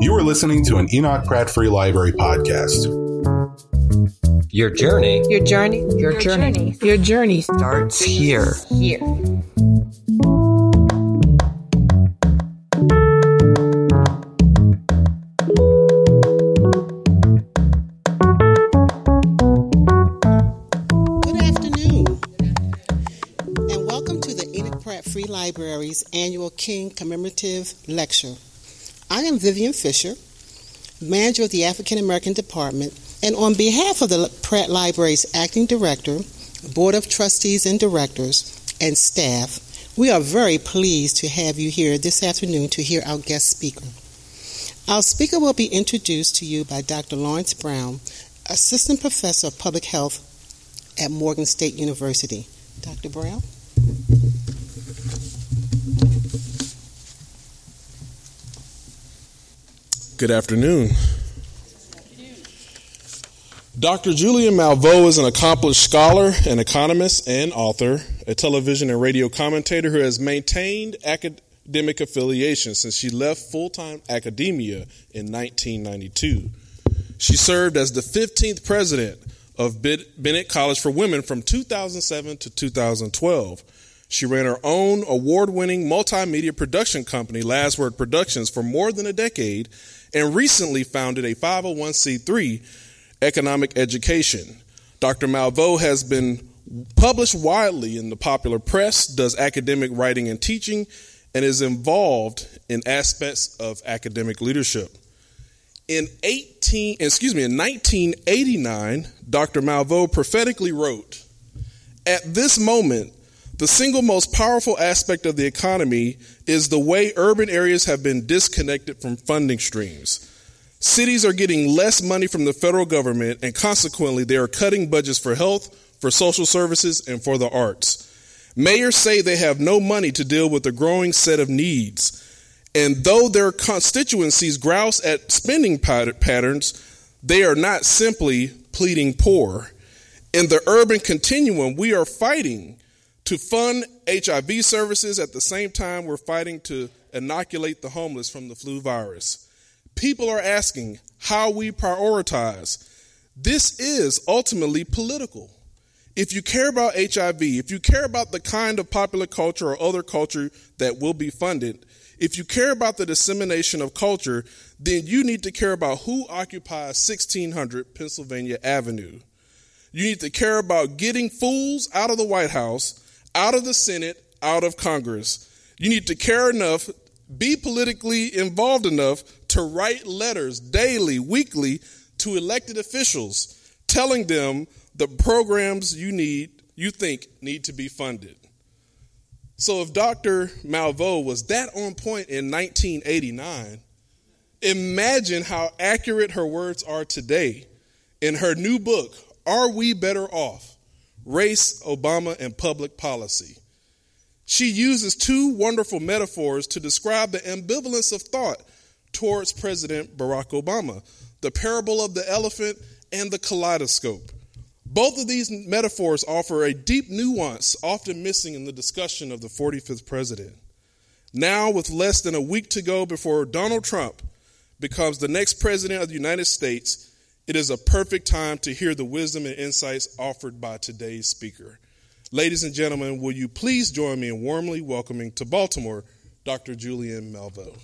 You are listening to an Enoch Pratt Free Library podcast. Your journey. Your journey. Your, Your journey. journey. Your journey starts here. Here. Good afternoon, and welcome to the Enoch Pratt Free Library's annual King Commemorative Lecture. I am Vivian Fisher, manager of the African American Department, and on behalf of the Pratt Library's acting director, board of trustees and directors, and staff, we are very pleased to have you here this afternoon to hear our guest speaker. Our speaker will be introduced to you by Dr. Lawrence Brown, Assistant Professor of Public Health at Morgan State University. Dr. Brown? Good afternoon. Dr. Julianne Malveaux is an accomplished scholar, an economist, and author, a television and radio commentator who has maintained academic affiliation since she left full time academia in 1992. She served as the 15th president of Bennett College for Women from 2007 to 2012. She ran her own award winning multimedia production company, Last Word Productions, for more than a decade and recently founded a 501c3 economic education. Dr. Malveaux has been published widely in the popular press, does academic writing and teaching, and is involved in aspects of academic leadership. In 18, excuse me, in 1989, Dr. Malveaux prophetically wrote, "At this moment, the single most powerful aspect of the economy is the way urban areas have been disconnected from funding streams. Cities are getting less money from the federal government, and consequently, they are cutting budgets for health, for social services, and for the arts. Mayors say they have no money to deal with the growing set of needs. And though their constituencies grouse at spending patterns, they are not simply pleading poor. In the urban continuum, we are fighting to fund HIV services at the same time we're fighting to inoculate the homeless from the flu virus. People are asking how we prioritize. This is ultimately political. If you care about HIV, if you care about the kind of popular culture or other culture that will be funded, if you care about the dissemination of culture, then you need to care about who occupies 1600 Pennsylvania Avenue. You need to care about getting fools out of the White House, out of the Senate, out of Congress. You need to care enough, be politically involved enough to write letters daily, weekly to elected officials telling them the programs you need, you think need to be funded. So if Dr. Malveaux was that on point in 1989, imagine how accurate her words are today in her new book, Are We Better Off? Race, Obama, and Public Policy. She uses two wonderful metaphors to describe the ambivalence of thought towards President Barack Obama the parable of the elephant and the kaleidoscope. Both of these metaphors offer a deep nuance often missing in the discussion of the 45th president. Now, with less than a week to go before Donald Trump becomes the next president of the United States, it is a perfect time to hear the wisdom and insights offered by today's speaker. Ladies and gentlemen, will you please join me in warmly welcoming to Baltimore Dr. Julianne Malveaux?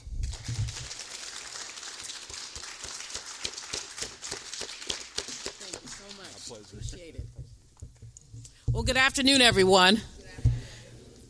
Well, good afternoon, everyone.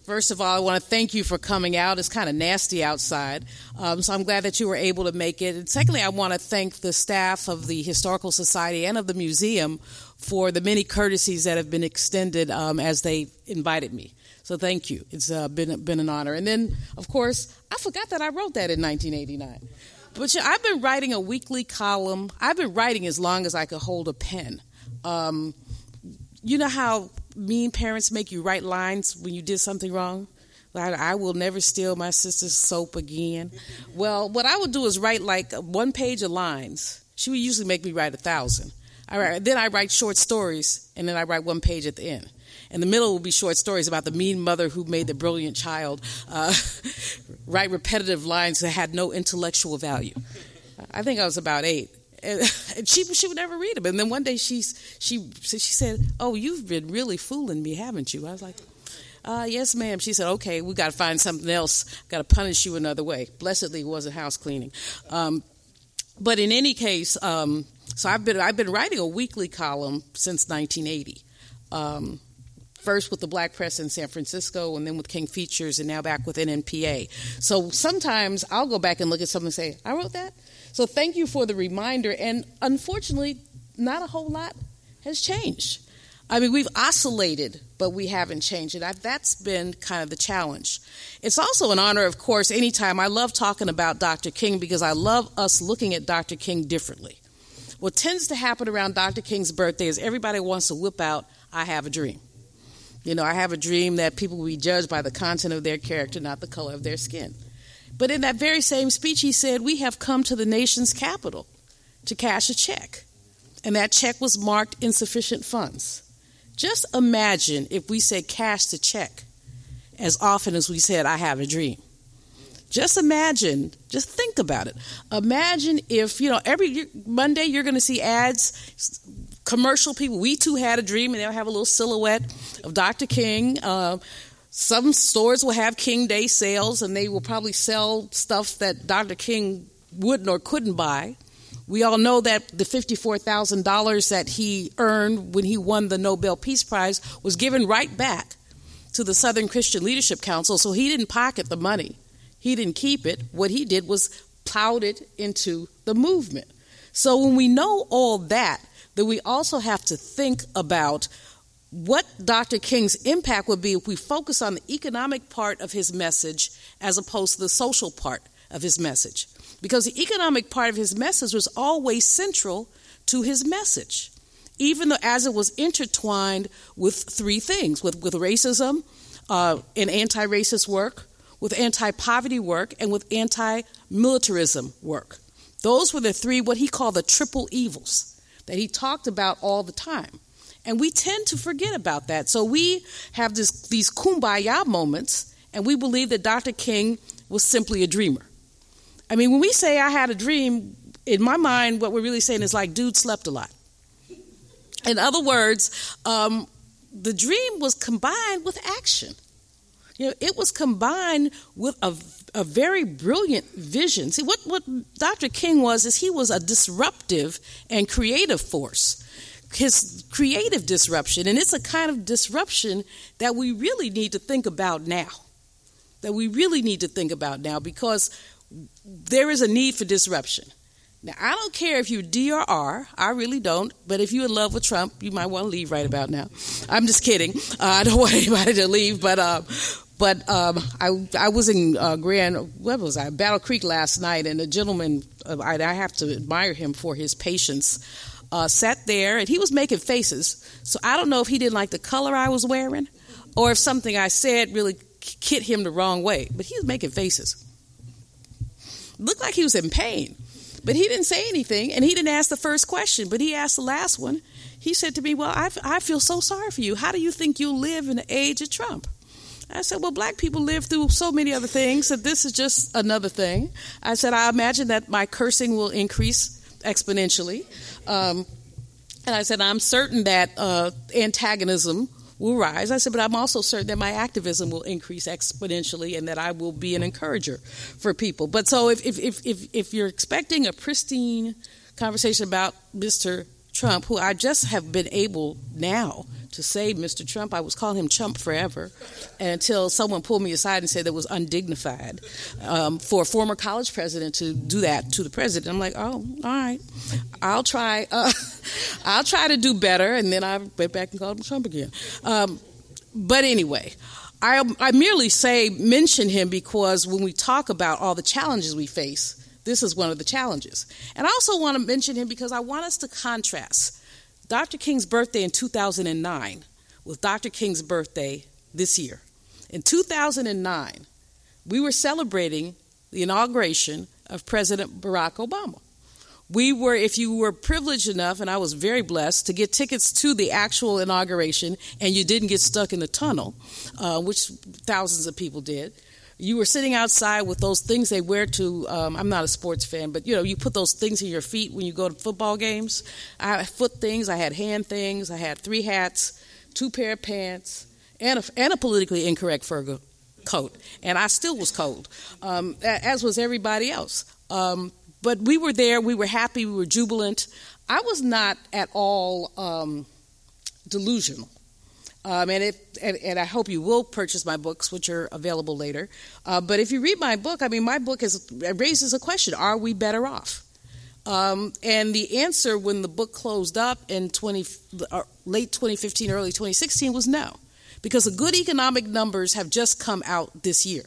First of all, I want to thank you for coming out. It's kind of nasty outside, um, so I'm glad that you were able to make it. And secondly, I want to thank the staff of the Historical Society and of the museum for the many courtesies that have been extended um, as they invited me. So thank you. It's uh, been been an honor. And then, of course, I forgot that I wrote that in 1989. But I've been writing a weekly column. I've been writing as long as I could hold a pen. Um, you know how mean parents make you write lines when you did something wrong? Like, I will never steal my sister's soap again. Well, what I would do is write like one page of lines. She would usually make me write a thousand. All right, then I write short stories, and then I write one page at the end. And the middle will be short stories about the mean mother who made the brilliant child uh, write repetitive lines that had no intellectual value. I think I was about eight. And she she would never read them. And then one day she she she said, "Oh, you've been really fooling me, haven't you?" I was like, uh, "Yes, ma'am." She said, "Okay, we got to find something else. Got to punish you another way." Blessedly, it wasn't house cleaning. Um, but in any case, um, so I've been I've been writing a weekly column since 1980. Um, first with the Black Press in San Francisco, and then with King Features, and now back with NNPA. So sometimes I'll go back and look at something and say, "I wrote that." So thank you for the reminder. And unfortunately, not a whole lot has changed. I mean, we've oscillated, but we haven't changed. And I, that's been kind of the challenge. It's also an honor, of course, anytime. I love talking about Dr. King because I love us looking at Dr. King differently. What tends to happen around Dr. King's birthday is everybody wants to whip out, I have a dream. You know, I have a dream that people will be judged by the content of their character, not the color of their skin. But in that very same speech, he said, We have come to the nation's capital to cash a check. And that check was marked insufficient funds. Just imagine if we said cash the check as often as we said, I have a dream. Just imagine, just think about it. Imagine if, you know, every Monday you're going to see ads, commercial people. We too had a dream, and they'll have a little silhouette of Dr. King. Uh, some stores will have King Day sales, and they will probably sell stuff that Dr. King wouldn't or couldn't buy. We all know that the $54,000 that he earned when he won the Nobel Peace Prize was given right back to the Southern Christian Leadership Council, so he didn't pocket the money. He didn't keep it. What he did was plowed it into the movement. So when we know all that, then we also have to think about what Dr. King's impact would be if we focus on the economic part of his message as opposed to the social part of his message. Because the economic part of his message was always central to his message, even though as it was intertwined with three things with, with racism uh, and anti racist work, with anti poverty work and with anti militarism work. Those were the three, what he called the triple evils that he talked about all the time. And we tend to forget about that. So we have this, these kumbaya moments, and we believe that Dr. King was simply a dreamer. I mean, when we say I had a dream, in my mind, what we're really saying is like, dude slept a lot. In other words, um, the dream was combined with action. You know, it was combined with a, a very brilliant vision. See, what, what Dr. King was is he was a disruptive and creative force. His creative disruption, and it's a kind of disruption that we really need to think about now. That we really need to think about now because there is a need for disruption. Now, I don't care if you're D or R, I really don't, but if you're in love with Trump, you might want to leave right about now. I'm just kidding. Uh, I don't want anybody to leave, but uh, but um, I, I was in uh, Grand, what was I, Battle Creek last night, and a gentleman, uh, I, I, have to admire him for his patience, uh, sat there and he was making faces. So I don't know if he didn't like the color I was wearing or if something I said really hit him the wrong way, but he was making faces. Looked like he was in pain, but he didn't say anything and he didn't ask the first question, but he asked the last one. He said to me, Well, I, I feel so sorry for you. How do you think you'll live in the age of Trump? I said, Well, black people live through so many other things that this is just another thing. I said, I imagine that my cursing will increase exponentially. Um, and I said, I'm certain that uh, antagonism will rise. I said, but I'm also certain that my activism will increase exponentially and that I will be an encourager for people. But so if, if, if, if, if you're expecting a pristine conversation about Mr. Trump, who I just have been able now to say Mr. Trump. I was calling him Chump forever until someone pulled me aside and said that was undignified um, for a former college president to do that to the president. I'm like, oh, all right, I'll try. Uh, I'll try to do better. And then I went back and called him Trump again. Um, but anyway. I, I merely say mention him because when we talk about all the challenges we face, this is one of the challenges. And I also want to mention him because I want us to contrast Dr. King's birthday in 2009 with Dr. King's birthday this year. In 2009, we were celebrating the inauguration of President Barack Obama. We were, if you were privileged enough, and I was very blessed, to get tickets to the actual inauguration and you didn't get stuck in the tunnel, uh, which thousands of people did, you were sitting outside with those things they wear to um, i'm not a sports fan but you know you put those things in your feet when you go to football games. I had foot things i had hand things i had three hats two pair of pants and a, and a politically incorrect fur coat and i still was cold um, as was everybody else. Um, but we were there we were happy we were jubilant. I was not at all um, delusional um, and, it, and, and, I hope you will purchase my books, which are available later. Uh, but if you read my book, I mean, my book is, raises a question Are we better off? Um, and the answer when the book closed up in 20, uh, late 2015, early 2016 was no. Because the good economic numbers have just come out this year.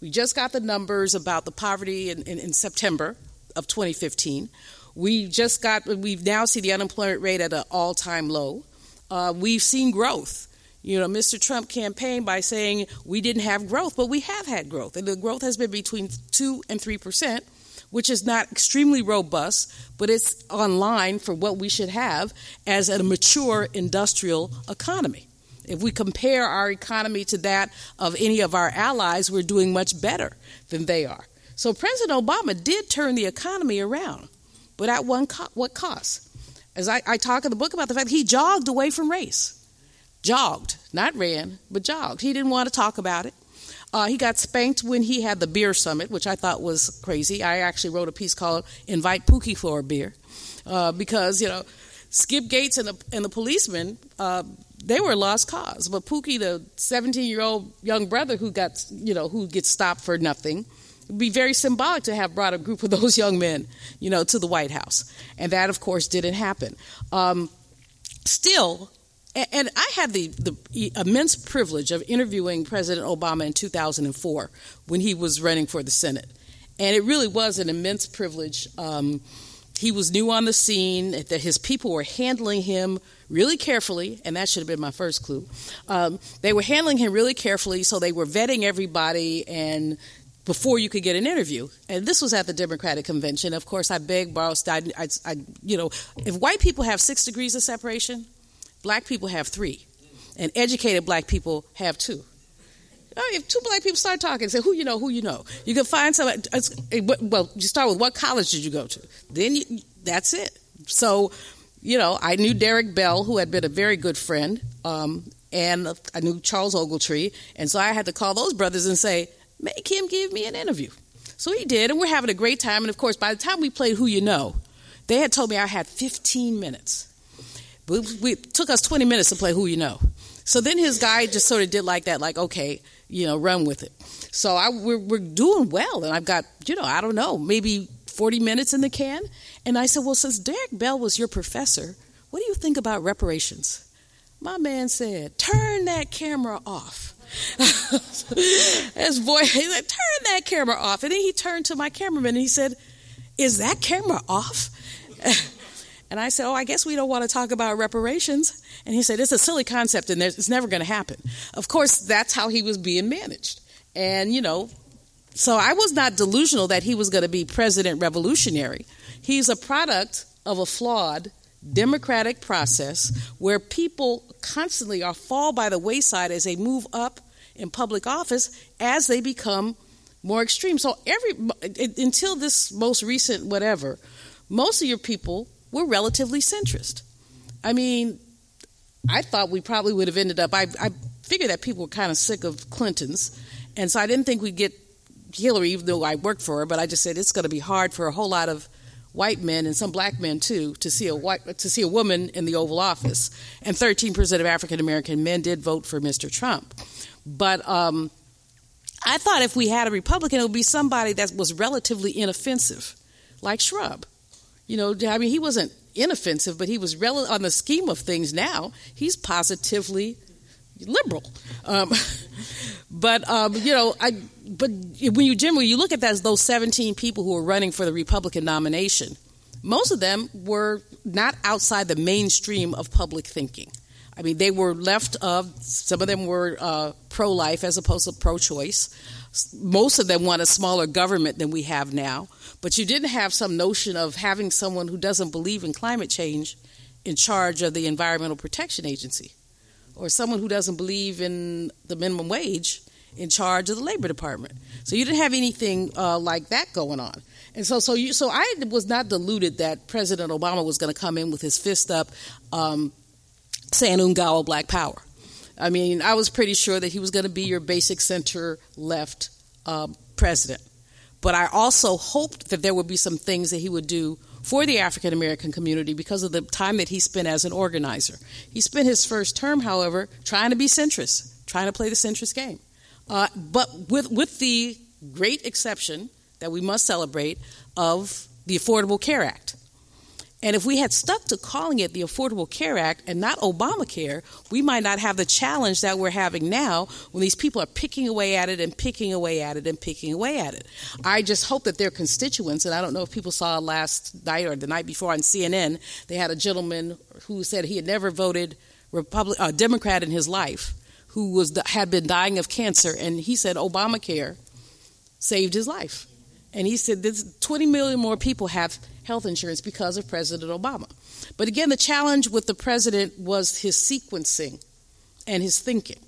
We just got the numbers about the poverty in, in, in September of 2015. We just got, we now see the unemployment rate at an all time low uh, we've seen growth. You know, Mr. Trump campaigned by saying we didn't have growth, but we have had growth, and the growth has been between two and three percent, which is not extremely robust, but it's on line for what we should have as a mature industrial economy. If we compare our economy to that of any of our allies, we're doing much better than they are. So President Obama did turn the economy around, but at one co- what cost? As I, I talk in the book about the fact he jogged away from race. Jogged, not ran, but jogged. He didn't want to talk about it. Uh, he got spanked when he had the beer summit, which I thought was crazy. I actually wrote a piece called "Invite Pookie for a Beer," uh, because you know Skip Gates and the and the policemen uh, they were a lost cause, but Pookie, the 17 year old young brother who got you know who gets stopped for nothing, would be very symbolic to have brought a group of those young men, you know, to the White House. And that, of course, didn't happen. Um, still, and I had the, the immense privilege of interviewing President Obama in 2004 when he was running for the Senate. And it really was an immense privilege. Um, he was new on the scene, that his people were handling him really carefully, and that should have been my first clue. Um, they were handling him really carefully, so they were vetting everybody and before you could get an interview. And this was at the Democratic convention. Of course, I begged, borrowed, I, I, I, you know, if white people have six degrees of separation, black people have three, and educated black people have two. If two black people start talking, say who you know, who you know, you can find some. Well, you start with what college did you go to? Then you, that's it. So, you know, I knew Derek Bell, who had been a very good friend, um, and I knew Charles Ogletree, and so I had to call those brothers and say, make him give me an interview. So he did, and we're having a great time. And of course, by the time we played Who You Know, they had told me I had 15 minutes. But we, took us 20 minutes to play Who You Know. So then his guy just sort of did like that, like, okay, you know, run with it. So I, we're, we're doing well, and I've got, you know, I don't know, maybe 40 minutes in the can. And I said, well, since Derek Bell was your professor, what do you think about reparations? My man said, turn that camera off. His boy, he said, turn that camera off. And then he turned to my cameraman and he said, Is that camera off? And I said, Oh, I guess we don't want to talk about reparations. And he said, It's a silly concept and it's never going to happen. Of course, that's how he was being managed. And, you know, so I was not delusional that he was going to be president revolutionary. He's a product of a flawed democratic process where people constantly are fall by the wayside as they move up in public office as they become more extreme. So every until this most recent whatever, most of your people were relatively centrist. I mean, I thought we probably would have ended up. I, I figured that people were kind of sick of Clinton's, and so I didn't think we'd get Hillary, even though I worked for her. But I just said it's going to be hard for a whole lot of white men and some black men too to see a white to see a woman in the Oval Office. And 13% of African American men did vote for Mr. Trump. But um, I thought if we had a Republican, it would be somebody that was relatively inoffensive, like Shrub. You know, I mean, he wasn't inoffensive, but he was rel- on the scheme of things. Now he's positively liberal. Um, but um, you know, I but when you generally you look at that, those 17 people who were running for the Republican nomination, most of them were not outside the mainstream of public thinking. I mean, they were left of, some of them were uh, pro life as opposed to pro choice. Most of them want a smaller government than we have now. But you didn't have some notion of having someone who doesn't believe in climate change in charge of the Environmental Protection Agency or someone who doesn't believe in the minimum wage in charge of the Labor Department. So you didn't have anything uh, like that going on. And so, so you, so I was not deluded that President Obama was going to come in with his fist up, um, saying "Ungawa Black Power." I mean, I was pretty sure that he was going to be your basic center left um, president. But I also hoped that there would be some things that he would do for the African American community because of the time that he spent as an organizer. He spent his first term, however, trying to be centrist, trying to play the centrist game. Uh, but with, with the great exception that we must celebrate of the Affordable Care Act. And if we had stuck to calling it the Affordable Care Act and not Obamacare, we might not have the challenge that we're having now when these people are picking away at it and picking away at it and picking away at it. I just hope that their constituents, and I don't know if people saw last night or the night before on CNN, they had a gentleman who said he had never voted Republic, uh, Democrat in his life, who was had been dying of cancer, and he said Obamacare saved his life. And he said, 20 million more people have health insurance because of President Obama. But again, the challenge with the president was his sequencing and his thinking.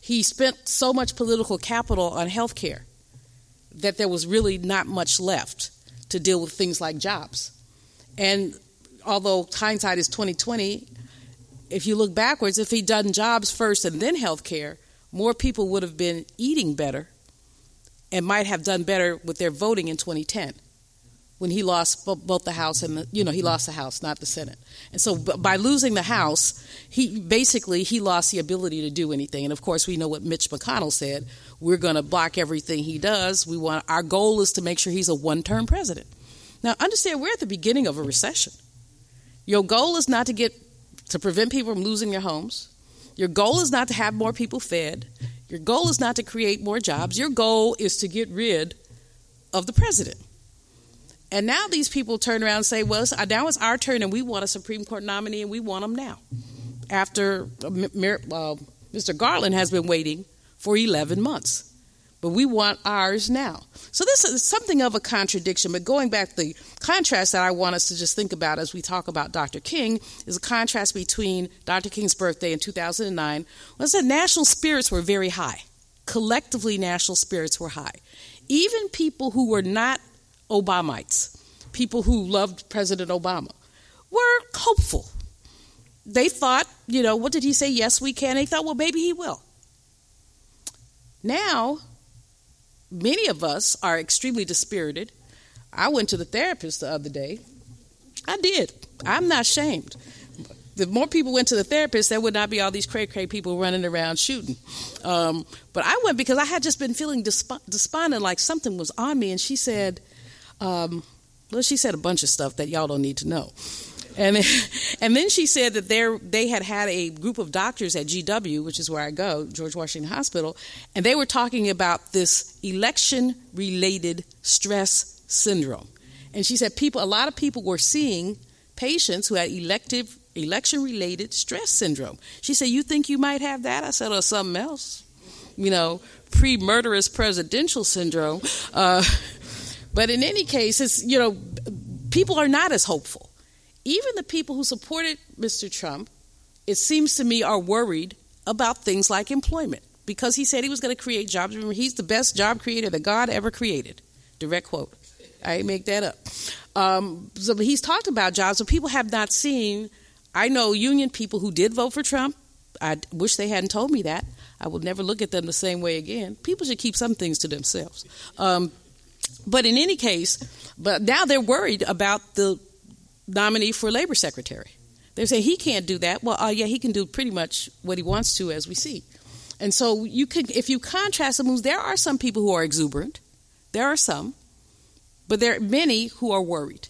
He spent so much political capital on health care that there was really not much left to deal with things like jobs. And although hindsight is 2020, if you look backwards, if he'd done jobs first and then health care, more people would have been eating better and might have done better with their voting in 2010 when he lost both the House and the, you know he lost the House, not the Senate. And so by losing the House, he basically he lost the ability to do anything. And of course, we know what Mitch McConnell said: we're going to block everything he does. We want our goal is to make sure he's a one-term president. Now, understand we're at the beginning of a recession. Your goal is not to get to prevent people from losing their homes. Your goal is not to have more people fed. Your goal is not to create more jobs. Your goal is to get rid of the president. And now these people turn around and say, well, now it's our turn and we want a Supreme Court nominee and we want them now. After uh, Mr. Garland has been waiting for 11 months. But we want ours now. So this is something of a contradiction. But going back, the contrast that I want us to just think about as we talk about Dr. King is a contrast between Dr. King's birthday in 2009 when said national spirits were very high. Collectively, national spirits were high. Even people who were not Obamites, people who loved President Obama, were hopeful. They thought, you know, what did he say? Yes, we can. They thought, well, maybe he will. Now, many of us are extremely dispirited. I went to the therapist the other day. I did. I'm not ashamed. The more people went to the therapist, there would not be all these cray cray people running around shooting. Um, but I went because I had just been feeling desp- despondent, like something was on me. And she said, um, well, she said a bunch of stuff that y'all don't need to know. And then, and then she said that there they had had a group of doctors at GW, which is where I go, George Washington Hospital, and they were talking about this election related stress syndrome. And she said people a lot of people were seeing patients who had elective election related stress syndrome. She said, "You think you might have that?" I said, "Or something else." You know, pre-murderous presidential syndrome. Uh, but in any case, it's you know, people are not as hopeful even the people who supported Mr. Trump, it seems to me, are worried about things like employment because he said he was going to create jobs. Remember, he's the best job creator that God ever created. Direct quote. I make that up. Um, so he's talked about jobs, but people have not seen. I know union people who did vote for Trump. I wish they hadn't told me that. I will never look at them the same way again. People should keep some things to themselves. Um, but in any case, but now they're worried about the nominee for labor secretary. They say he can't do that. Well, uh, yeah, he can do pretty much what he wants to, as we see. And so you could, if you contrast the moves, there are some people who are exuberant. There are some, but there are many who are worried.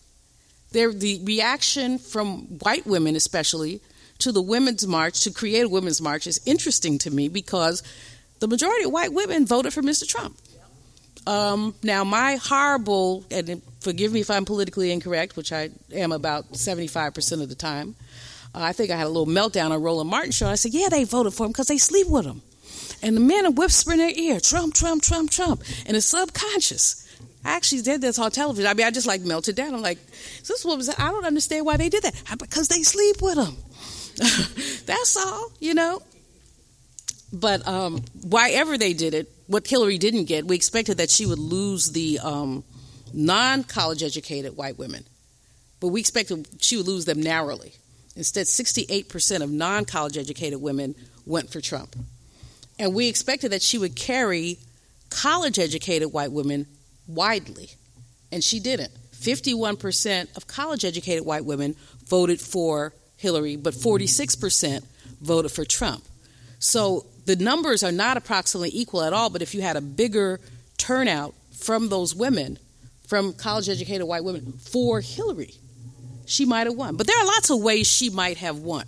There, the reaction from white women, especially, to the women's march to create a women's march is interesting to me because the majority of white women voted for Mr. Trump. Um, now, my horrible, and forgive me if I'm politically incorrect, which I am about 75% of the time, uh, I think I had a little meltdown on Roland Martin show. I said, yeah, they voted for him because they sleep with him. And the men are whispering in their ear, Trump, Trump, Trump, Trump. And it's subconscious. I actually did this on television. I mean, I just like melted down. I'm like, this woman said, I don't understand why they did that. Because they sleep with him. That's all, you know. But um, why ever they did it, what Hillary didn't get. We expected that she would lose the um, non-college educated white women, but we expected she would lose them narrowly. Instead, 68% of non-college educated women went for Trump, and we expected that she would carry college educated white women widely, and she didn't. 51% of college educated white women voted for Hillary, but 46% voted for Trump. So the numbers are not approximately equal at all, but if you had a bigger turnout from those women, from college educated white women, for Hillary, she might have won. But there are lots of ways she might have won.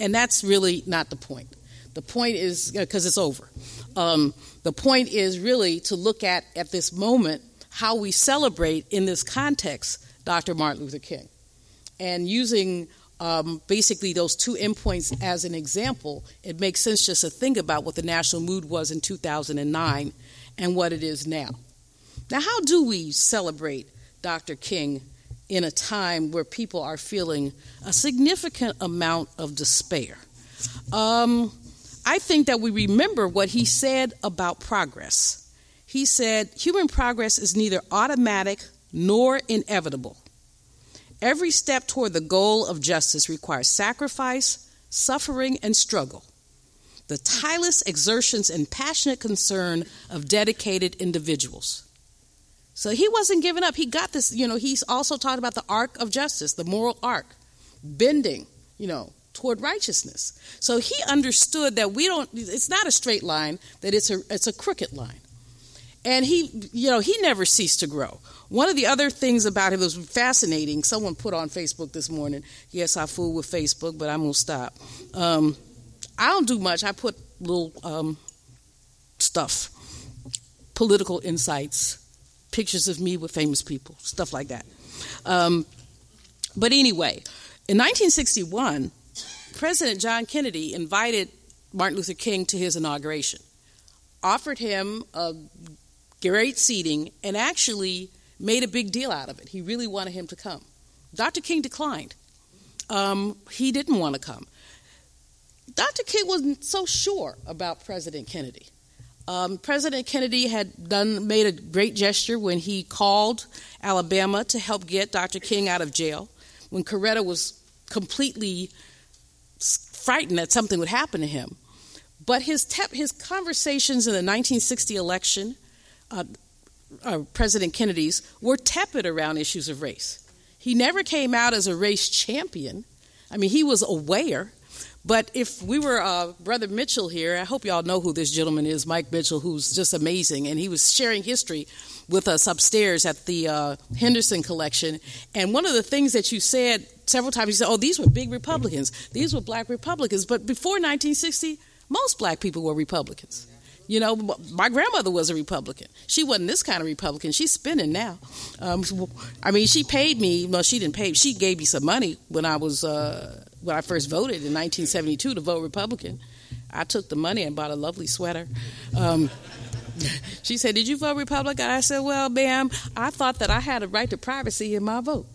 And that's really not the point. The point is, because it's over, um, the point is really to look at, at this moment, how we celebrate in this context Dr. Martin Luther King. And using um, basically those two endpoints as an example, it makes sense just to think about what the national mood was in 2009 and what it is now. Now, how do we celebrate Dr. King in a time where people are feeling a significant amount of despair? Um, I think that we remember what he said about progress. He said, Human progress is neither automatic nor inevitable. Every step toward the goal of justice requires sacrifice, suffering, and struggle. The tireless exertions and passionate concern of dedicated individuals. So he wasn't giving up. He got this, you know, he's also talked about the arc of justice, the moral arc, bending, you know, toward righteousness. So he understood that we don't it's not a straight line, that it's a it's a crooked line. And he, you know, he never ceased to grow. One of the other things about him that was fascinating. Someone put on Facebook this morning. Yes, I fool with Facebook, but I'm gonna stop. Um, I don't do much. I put little um, stuff, political insights, pictures of me with famous people, stuff like that. Um, but anyway, in 1961, President John Kennedy invited Martin Luther King to his inauguration, offered him a great seating, and actually made a big deal out of it. He really wanted him to come. Dr. King declined. Um, he didn't want to come. Dr. King wasn't so sure about President Kennedy. Um, President Kennedy had done made a great gesture when he called Alabama to help get Dr. King out of jail. When Coretta was completely frightened that something would happen to him, but his te- his conversations in the 1960 election uh, uh, President Kennedy's were tepid around issues of race. He never came out as a race champion. I mean, he was aware. But if we were uh, Brother Mitchell here, I hope y'all know who this gentleman is, Mike Mitchell, who's just amazing. And he was sharing history with us upstairs at the uh, Henderson collection. And one of the things that you said several times, you said, oh, these were big Republicans. These were black Republicans. But before 1960, most black people were Republicans. You know, my grandmother was a Republican. She wasn't this kind of Republican. She's spinning now. Um, I mean, she paid me. Well, she didn't pay. She gave me some money when I was uh, when I first voted in 1972 to vote Republican. I took the money and bought a lovely sweater. Um, she said, "Did you vote Republican?" I said, "Well, ma'am, I thought that I had a right to privacy in my vote."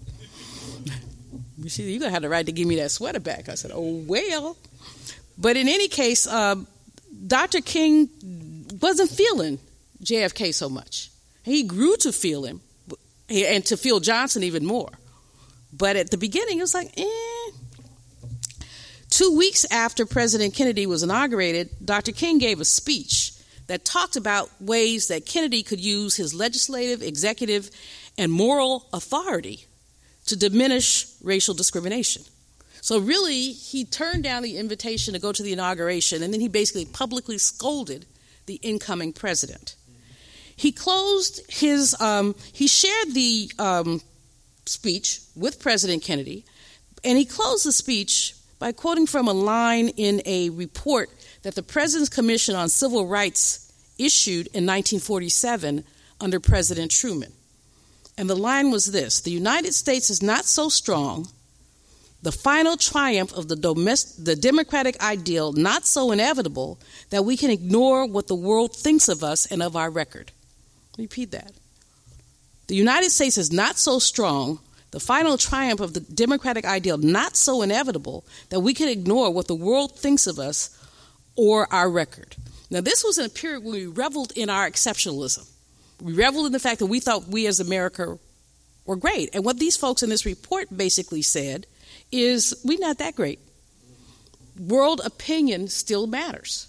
She said, "You're gonna have the right to give me that sweater back." I said, "Oh well." But in any case, uh, Dr. King wasn't feeling JFK so much. He grew to feel him and to feel Johnson even more. But at the beginning, it was like, eh. Two weeks after President Kennedy was inaugurated, Dr. King gave a speech that talked about ways that Kennedy could use his legislative, executive, and moral authority to diminish racial discrimination. So, really, he turned down the invitation to go to the inauguration, and then he basically publicly scolded the incoming president. He closed his, um, he shared the um, speech with President Kennedy, and he closed the speech by quoting from a line in a report that the President's Commission on Civil Rights issued in 1947 under President Truman. And the line was this The United States is not so strong the final triumph of the, the democratic ideal not so inevitable that we can ignore what the world thinks of us and of our record. Repeat that. The United States is not so strong, the final triumph of the democratic ideal not so inevitable that we can ignore what the world thinks of us or our record. Now, this was in a period when we reveled in our exceptionalism. We reveled in the fact that we thought we as America were great. And what these folks in this report basically said is we're not that great. World opinion still matters.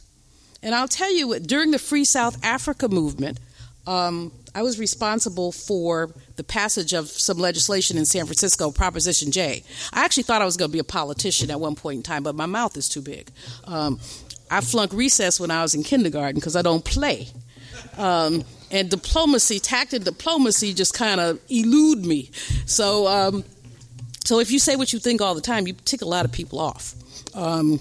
And I'll tell you, during the Free South Africa movement, um, I was responsible for the passage of some legislation in San Francisco, Proposition J. I actually thought I was going to be a politician at one point in time, but my mouth is too big. Um, I flunked recess when I was in kindergarten because I don't play. Um, and diplomacy, tact and diplomacy just kind of elude me. So, um, so if you say what you think all the time, you tick a lot of people off. Um,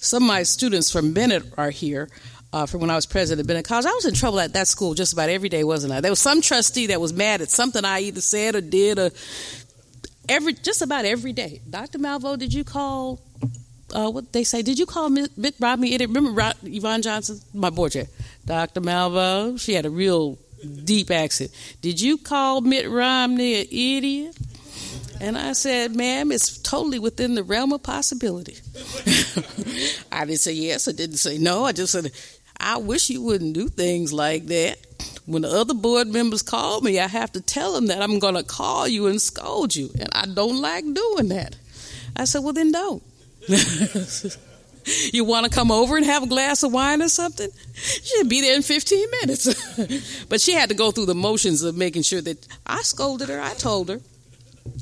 some of my students from Bennett are here. Uh, from when I was president of Bennett College, I was in trouble at that school just about every day, wasn't I? There was some trustee that was mad at something I either said or did, or every just about every day. Dr. Malveaux, did you call? Uh, what they say? Did you call Mitt Romney? Remember Yvonne Johnson, my board chair, Dr. Malveaux? She had a real deep accent. Did you call Mitt Romney an idiot? And I said, ma'am, it's totally within the realm of possibility. I didn't say yes, I didn't say no. I just said, I wish you wouldn't do things like that. When the other board members call me, I have to tell them that I'm going to call you and scold you. And I don't like doing that. I said, well, then don't. you want to come over and have a glass of wine or something? She'll be there in 15 minutes. but she had to go through the motions of making sure that I scolded her, I told her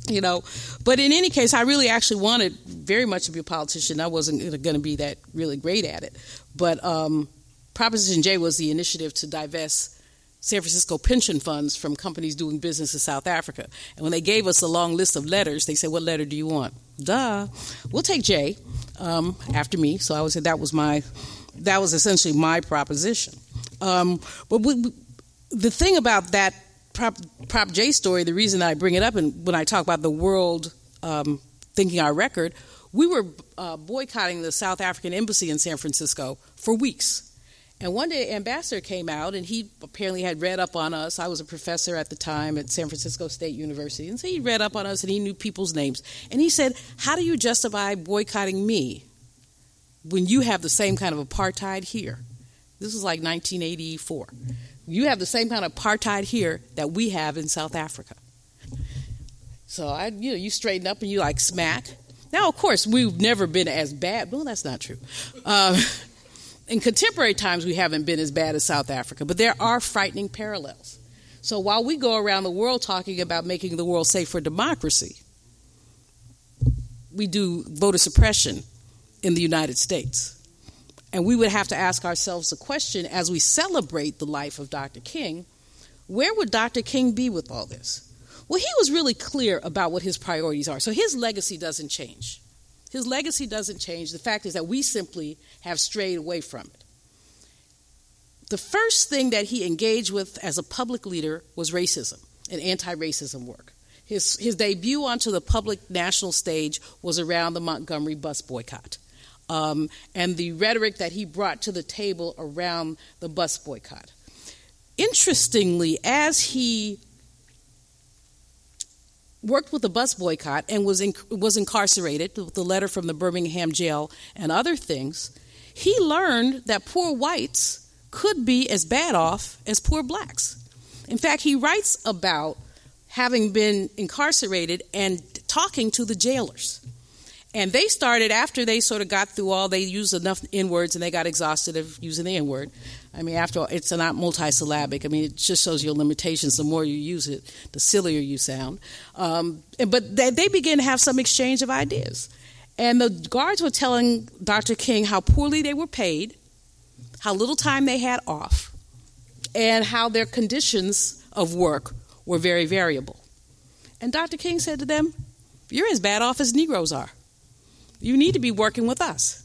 you know. But in any case i really actually wanted very much to be a politician. I wasn't going to be that really great at it. But um, proposition j was the initiative to divest san francisco pension funds from companies doing business in south africa. And when they gave us a long list of letters they said what letter do you want? Duh. We'll take j um, after me. So i would say that was my that was essentially my proposition. Um, but we, the thing about that Prop, Prop J story, the reason that I bring it up, and when I talk about the world um, thinking our record, we were uh, boycotting the South African embassy in San Francisco for weeks. And one day, ambassador came out, and he apparently had read up on us. I was a professor at the time at San Francisco State University, and so he read up on us, and he knew people's names. And he said, "How do you justify boycotting me when you have the same kind of apartheid here?" This was like 1984 you have the same kind of apartheid here that we have in South Africa. So I, you know, you straighten up and you like smack. Now, of course, we've never been as bad. Well, that's not true. Uh, in contemporary times, we haven't been as bad as South Africa, but there are frightening parallels. So while we go around the world talking about making the world safe for democracy, we do voter suppression in the United States. And we would have to ask ourselves the question as we celebrate the life of Dr. King where would Dr. King be with all this? Well, he was really clear about what his priorities are. So his legacy doesn't change. His legacy doesn't change. The fact is that we simply have strayed away from it. The first thing that he engaged with as a public leader was racism and anti racism work. His, his debut onto the public national stage was around the Montgomery bus boycott um, and the rhetoric that he brought to the table around the bus boycott. Interestingly, as he worked with the bus boycott and was was incarcerated with the letter from the Birmingham jail and other things, he learned that poor whites could be as bad off as poor blacks. In fact, he writes about having been incarcerated and talking to the jailers. And they started after they sort of got through all, they used enough N words and they got exhausted of using the N word. I mean, after all, it's not multisyllabic. I mean, it just shows your limitations. The more you use it, the sillier you sound. Um, but they, they began to have some exchange of ideas. And the guards were telling Dr. King how poorly they were paid, how little time they had off, and how their conditions of work were very variable. And Dr. King said to them, You're as bad off as Negroes are you need to be working with us.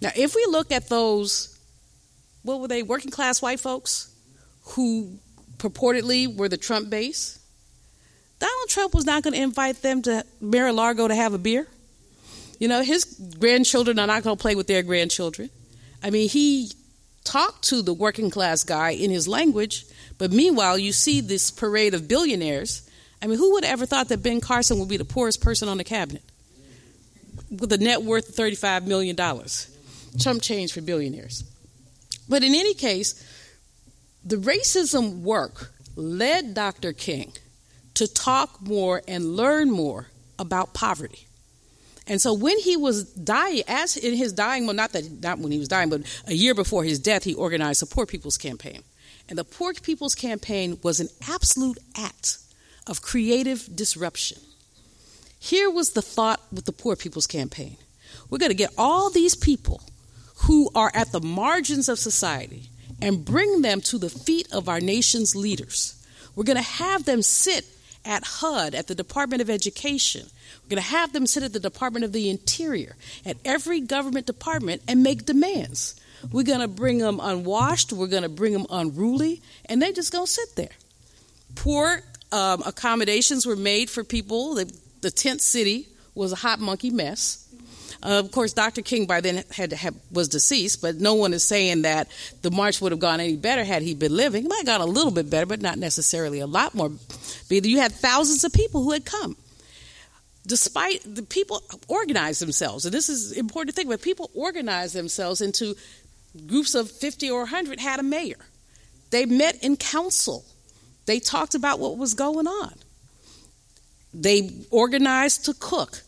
Now, if we look at those, what were they, working class white folks who purportedly were the Trump base, Donald Trump was not going to invite them to Mar-a-Lago to have a beer. You know, his grandchildren are not going to play with their grandchildren. I mean, he talked to the working class guy in his language, but meanwhile, you see this parade of billionaires. I mean, who would have ever thought that Ben Carson would be the poorest person on the cabinet? With a net worth of $35 million. Chump change for billionaires. But in any case, the racism work led Dr. King to talk more and learn more about poverty. And so when he was dying, as in his dying, well, not that not when he was dying, but a year before his death, he organized the Poor People's Campaign. And the Poor People's Campaign was an absolute act of creative disruption. Here was the thought with the Poor People's Campaign we're going to get all these people who are at the margins of society and bring them to the feet of our nation's leaders. We're going to have them sit at HUD, at the Department of Education. We're going to have them sit at the Department of the Interior, at every government department, and make demands. We're going to bring them unwashed, we're going to bring them unruly, and they're just going to sit there. Poor um, accommodations were made for people. The tent city was a hot monkey mess. Uh, of course, Dr. King by then had, had, was deceased, but no one is saying that the march would have gone any better had he been living. It might have gone a little bit better, but not necessarily a lot more. You had thousands of people who had come. Despite the people organized themselves, and this is important to think about, people organized themselves into groups of 50 or 100 had a mayor. They met in council. They talked about what was going on. They organized to cook.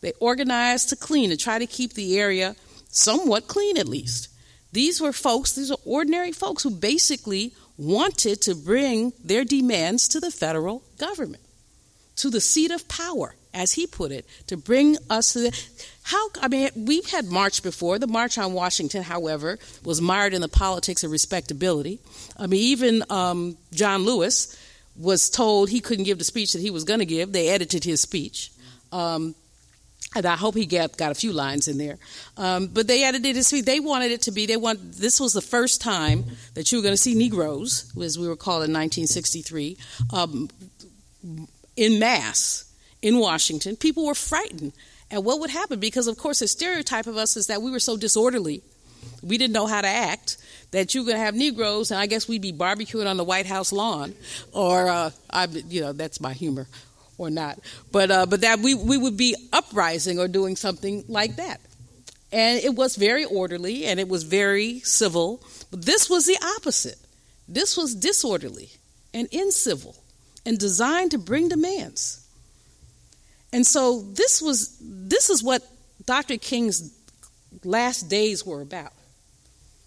They organized to clean to try to keep the area somewhat clean at least. These were folks, these are ordinary folks who basically wanted to bring their demands to the federal government, to the seat of power, as he put it, to bring us to the. How, I mean, we've had March before. The March on Washington, however, was mired in the politics of respectability. I mean, even um, John Lewis was told he couldn't give the speech that he was going to give. They edited his speech. Um, and I hope he got, got a few lines in there. Um, but they edited his speech. They wanted it to be. They want. This was the first time that you were going to see Negroes, as we were called in 1963, um, in mass in Washington. People were frightened and what would happen because, of course, the stereotype of us is that we were so disorderly, we didn't know how to act. That you're going to have Negroes, and I guess we'd be barbecuing on the White House lawn, or uh, I, you know, that's my humor or not. But uh, but that we we would be uprising or doing something like that. And it was very orderly and it was very civil. But this was the opposite. This was disorderly and incivil and designed to bring demands. And so this was this is what Dr. King's last days were about.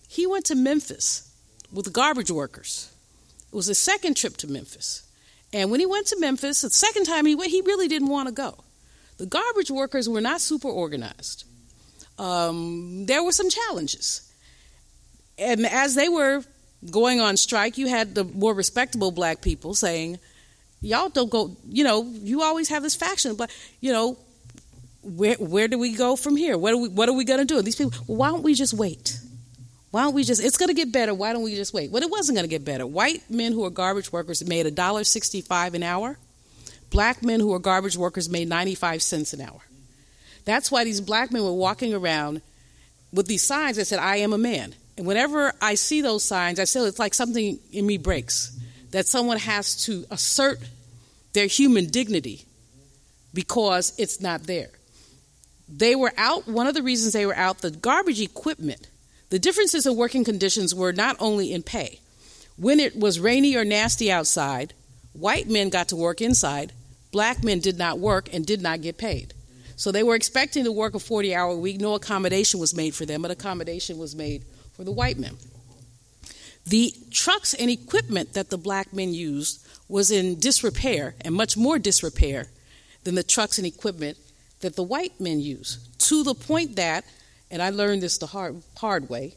He went to Memphis with the garbage workers. It was his second trip to Memphis. And when he went to Memphis, the second time he went, he really didn't want to go. The garbage workers were not super organized. Um, there were some challenges. And as they were going on strike, you had the more respectable black people saying, Y'all don't go, you know, you always have this faction, but, you know, where, where do we go from here? What are we, what are we going to do? And these people, well, why don't we just wait? Why don't we just? It's going to get better. Why don't we just wait? Well, it wasn't going to get better. White men who are garbage workers made a dollar sixty-five an hour. Black men who are garbage workers made ninety-five cents an hour. That's why these black men were walking around with these signs that said, "I am a man." And whenever I see those signs, I feel it's like something in me breaks. That someone has to assert their human dignity because it's not there. They were out. One of the reasons they were out, the garbage equipment the differences in working conditions were not only in pay. When it was rainy or nasty outside, white men got to work inside, black men did not work and did not get paid. So they were expecting to work a 40 hour week. No accommodation was made for them, but accommodation was made for the white men. The trucks and equipment that the black men used was in disrepair and much more disrepair than the trucks and equipment that the white men used, to the point that and I learned this the hard hard way.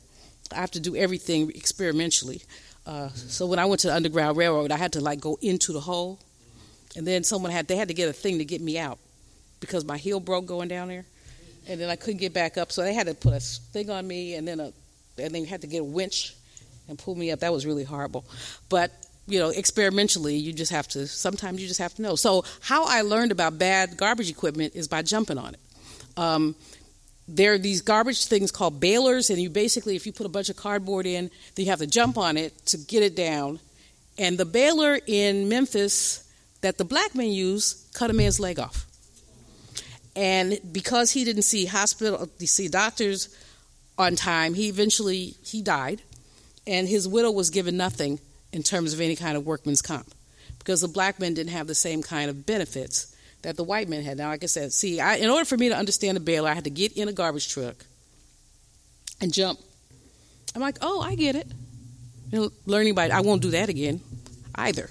I have to do everything experimentally. Uh, so when I went to the Underground Railroad, I had to like go into the hole, and then someone had they had to get a thing to get me out because my heel broke going down there, and then I couldn't get back up. So they had to put a thing on me, and then a and then had to get a winch and pull me up. That was really horrible, but you know, experimentally, you just have to. Sometimes you just have to know. So how I learned about bad garbage equipment is by jumping on it. Um, there are these garbage things called balers, and you basically, if you put a bunch of cardboard in, then you have to jump on it to get it down. And the baler in Memphis that the black men use cut a man's leg off. And because he didn't see hospital, see doctors on time, he eventually he died. and his widow was given nothing in terms of any kind of workman's comp because the black men didn't have the same kind of benefits that the white men had. Now, like I said, see, I, in order for me to understand the baler, I had to get in a garbage truck and jump. I'm like, oh, I get it. You know, learning by I won't do that again either.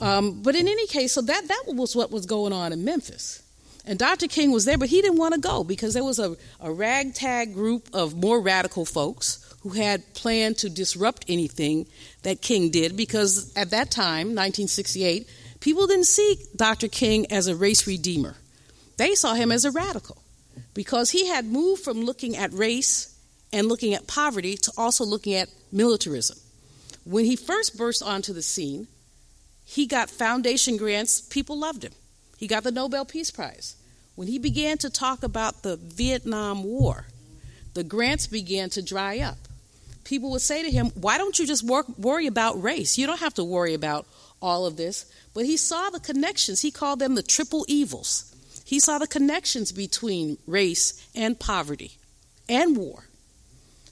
Um, but in any case, so that that was what was going on in Memphis. And Dr. King was there, but he didn't want to go because there was a, a ragtag group of more radical folks who had planned to disrupt anything that King did because at that time, 1968, people didn't see Dr. King as a race redeemer. They saw him as a radical because he had moved from looking at race and looking at poverty to also looking at militarism. When he first burst onto the scene, he got foundation grants, people loved him. He got the Nobel Peace Prize. When he began to talk about the Vietnam War, the grants began to dry up. People would say to him, Why don't you just work, worry about race? You don't have to worry about all of this. But he saw the connections. He called them the triple evils. He saw the connections between race and poverty and war.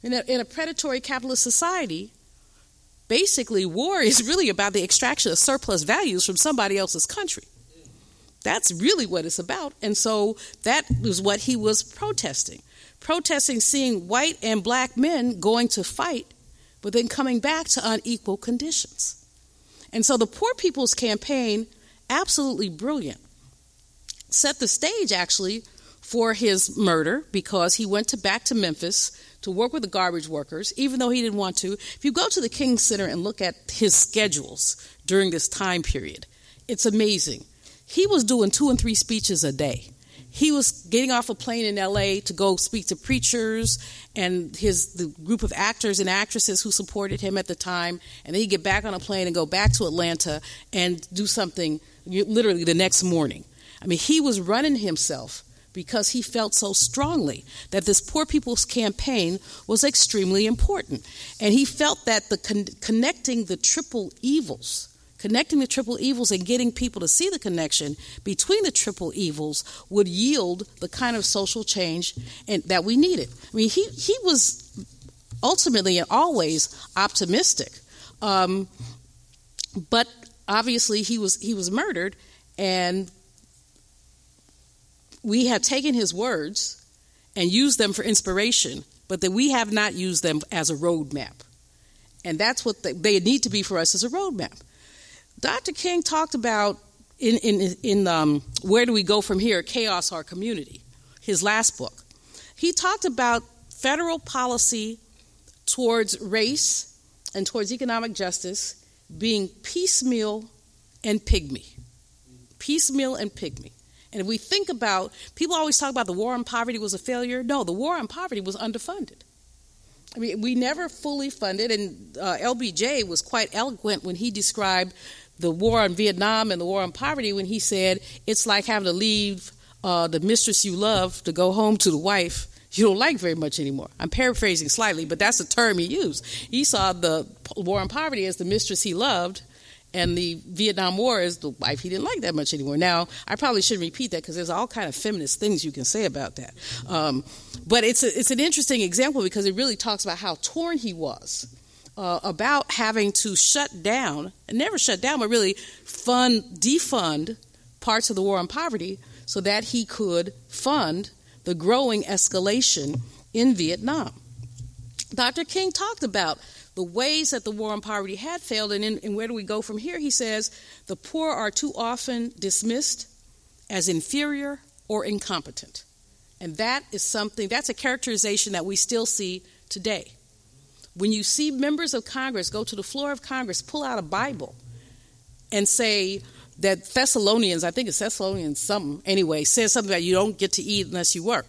In a, in a predatory capitalist society, basically war is really about the extraction of surplus values from somebody else's country. That's really what it's about. And so that was what he was protesting. Protesting seeing white and black men going to fight, but then coming back to unequal conditions. And so the Poor People's Campaign, absolutely brilliant, set the stage actually for his murder because he went to back to Memphis to work with the garbage workers, even though he didn't want to. If you go to the King Center and look at his schedules during this time period, it's amazing. He was doing two and three speeches a day. He was getting off a plane in LA to go speak to preachers and his the group of actors and actresses who supported him at the time, and then he'd get back on a plane and go back to Atlanta and do something literally the next morning. I mean, he was running himself because he felt so strongly that this Poor People's Campaign was extremely important. And he felt that the con- connecting the triple evils, connecting the triple evils and getting people to see the connection between the triple evils would yield the kind of social change and, that we needed. I mean, he, he was ultimately and always optimistic. Um, but obviously he was he was murdered and we have taken his words and used them for inspiration, but that we have not used them as a roadmap. And that's what they, they need to be for us as a roadmap. Dr. King talked about in, in, in um, Where Do We Go From Here? Chaos or Community, his last book. He talked about federal policy towards race and towards economic justice being piecemeal and pygmy. Piecemeal and pygmy. And if we think about, people always talk about the war on poverty was a failure. No, the war on poverty was underfunded. I mean, we never fully funded, and uh, LBJ was quite eloquent when he described the war on Vietnam and the war on poverty when he said it's like having to leave uh, the mistress you love to go home to the wife you don't like very much anymore. I'm paraphrasing slightly, but that's the term he used. He saw the war on poverty as the mistress he loved, and the Vietnam War as the wife he didn't like that much anymore. Now, I probably shouldn't repeat that because there's all kind of feminist things you can say about that. Um, but it's a, it's an interesting example because it really talks about how torn he was uh, about having to shut down and never shut down, but really fund defund parts of the war on poverty so that he could fund the growing escalation in Vietnam. Dr. King talked about the ways that the war on poverty had failed, and, in, and where do we go from here? He says the poor are too often dismissed as inferior or incompetent. And that is something, that's a characterization that we still see today. When you see members of Congress go to the floor of Congress, pull out a Bible, and say that Thessalonians, I think it's Thessalonians something anyway, says something about you don't get to eat unless you work.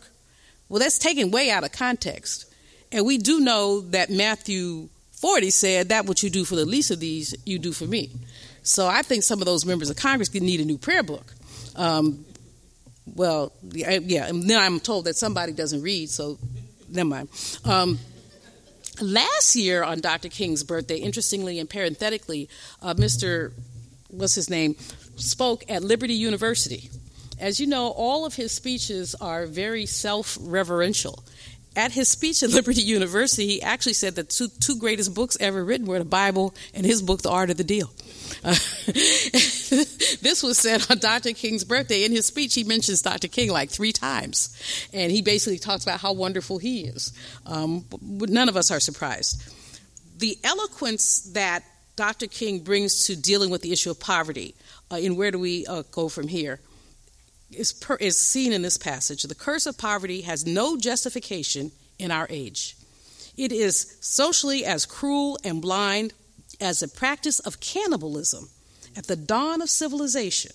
Well, that's taken way out of context. And we do know that Matthew 40 said, That what you do for the least of these, you do for me. So I think some of those members of Congress need a new prayer book. Um, well, yeah, and then I'm told that somebody doesn't read, so never mind. Um, last year on Dr. King's birthday, interestingly and parenthetically, uh, Mr. What's his name spoke at Liberty University. As you know, all of his speeches are very self reverential at his speech at Liberty University, he actually said that two, two greatest books ever written were the Bible and his book, The Art of the Deal. Uh, this was said on Dr. King's birthday. In his speech, he mentions Dr. King like three times, and he basically talks about how wonderful he is. Um, none of us are surprised. The eloquence that Dr. King brings to dealing with the issue of poverty, uh, and where do we uh, go from here, is, per, is seen in this passage. The curse of poverty has no justification in our age. It is socially as cruel and blind as the practice of cannibalism at the dawn of civilization,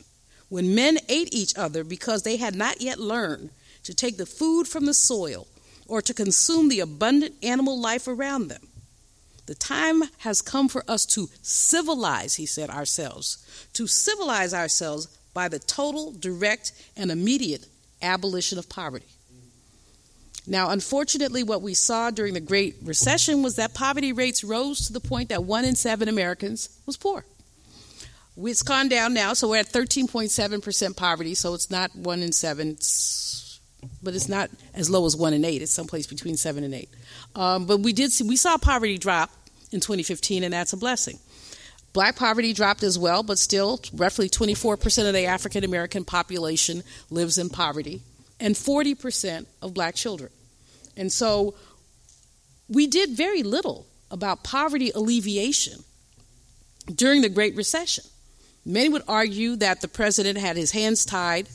when men ate each other because they had not yet learned to take the food from the soil or to consume the abundant animal life around them. The time has come for us to civilize, he said, ourselves, to civilize ourselves by the total, direct, and immediate abolition of poverty. Now, unfortunately, what we saw during the Great Recession was that poverty rates rose to the point that one in seven Americans was poor. It's gone down now, so we're at 13.7% poverty, so it's not one in seven, but it's not as low as one in eight. It's someplace between seven and eight. Um, but we did see, we saw poverty drop in 2015, and that's a blessing. Black poverty dropped as well, but still, roughly 24% of the African American population lives in poverty, and 40% of black children. And so we did very little about poverty alleviation during the Great Recession. Many would argue that the president had his hands tied,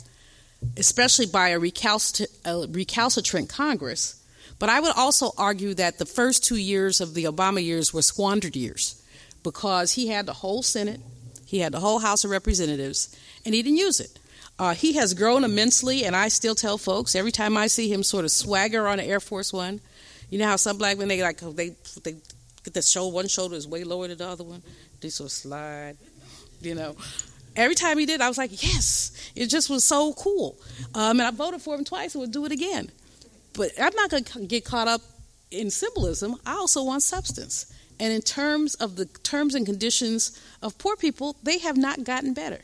especially by a recalcitrant, a recalcitrant Congress. But I would also argue that the first two years of the Obama years were squandered years because he had the whole Senate, he had the whole House of Representatives, and he didn't use it. Uh, he has grown immensely, and I still tell folks every time I see him sort of swagger on an Air Force One. You know how some black men they like they they get the shoulder one shoulder is way lower than the other one. They sort of slide, you know. Every time he did, I was like, yes, it just was so cool. Um, and I voted for him twice and would do it again. But I'm not going to get caught up in symbolism. I also want substance. And in terms of the terms and conditions of poor people, they have not gotten better.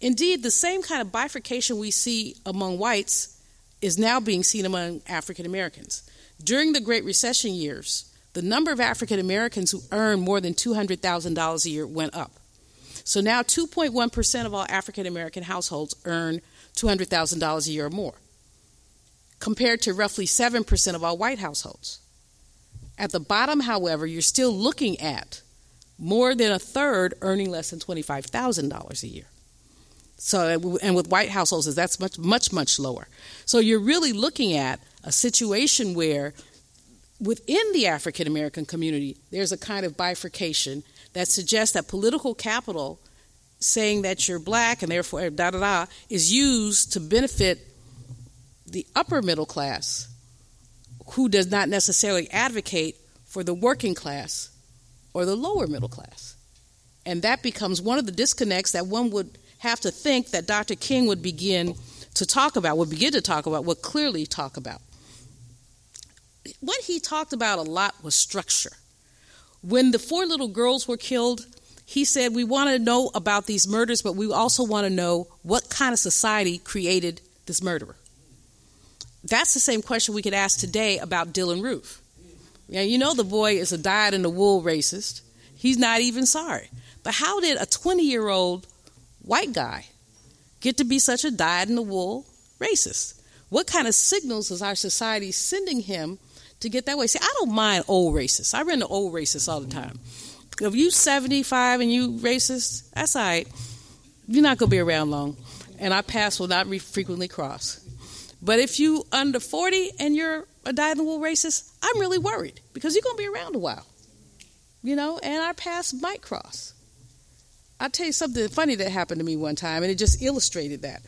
Indeed, the same kind of bifurcation we see among whites is now being seen among African Americans. During the Great Recession years, the number of African Americans who earn more than $200,000 a year went up. So now 2.1% of all African American households earn $200,000 a year or more, compared to roughly 7% of all white households. At the bottom, however, you're still looking at more than a third earning less than $25,000 a year. So, and with white households, that's much, much, much lower. So you're really looking at a situation where within the African American community, there's a kind of bifurcation that suggests that political capital, saying that you're black and therefore da da da, is used to benefit the upper middle class who does not necessarily advocate for the working class or the lower middle class. And that becomes one of the disconnects that one would have to think that Dr. King would begin to talk about, would begin to talk about, would clearly talk about. What he talked about a lot was structure. When the four little girls were killed, he said, We want to know about these murders, but we also want to know what kind of society created this murderer that's the same question we could ask today about Dylann Roof. Yeah, you know the boy is a dyed in the wool racist. He's not even sorry. But how did a 20 year old white guy get to be such a dyed in the wool racist? What kind of signals is our society sending him to get that way? See, I don't mind old racists. I run the old racists all the time. If you 75 and you racist, that's all right. You're not going to be around long. And our paths will not re- frequently cross. But if you under 40 and you're a dyed-in-the-wool racist, I'm really worried because you're going to be around a while. You know, and our paths might cross. I'll tell you something funny that happened to me one time, and it just illustrated that.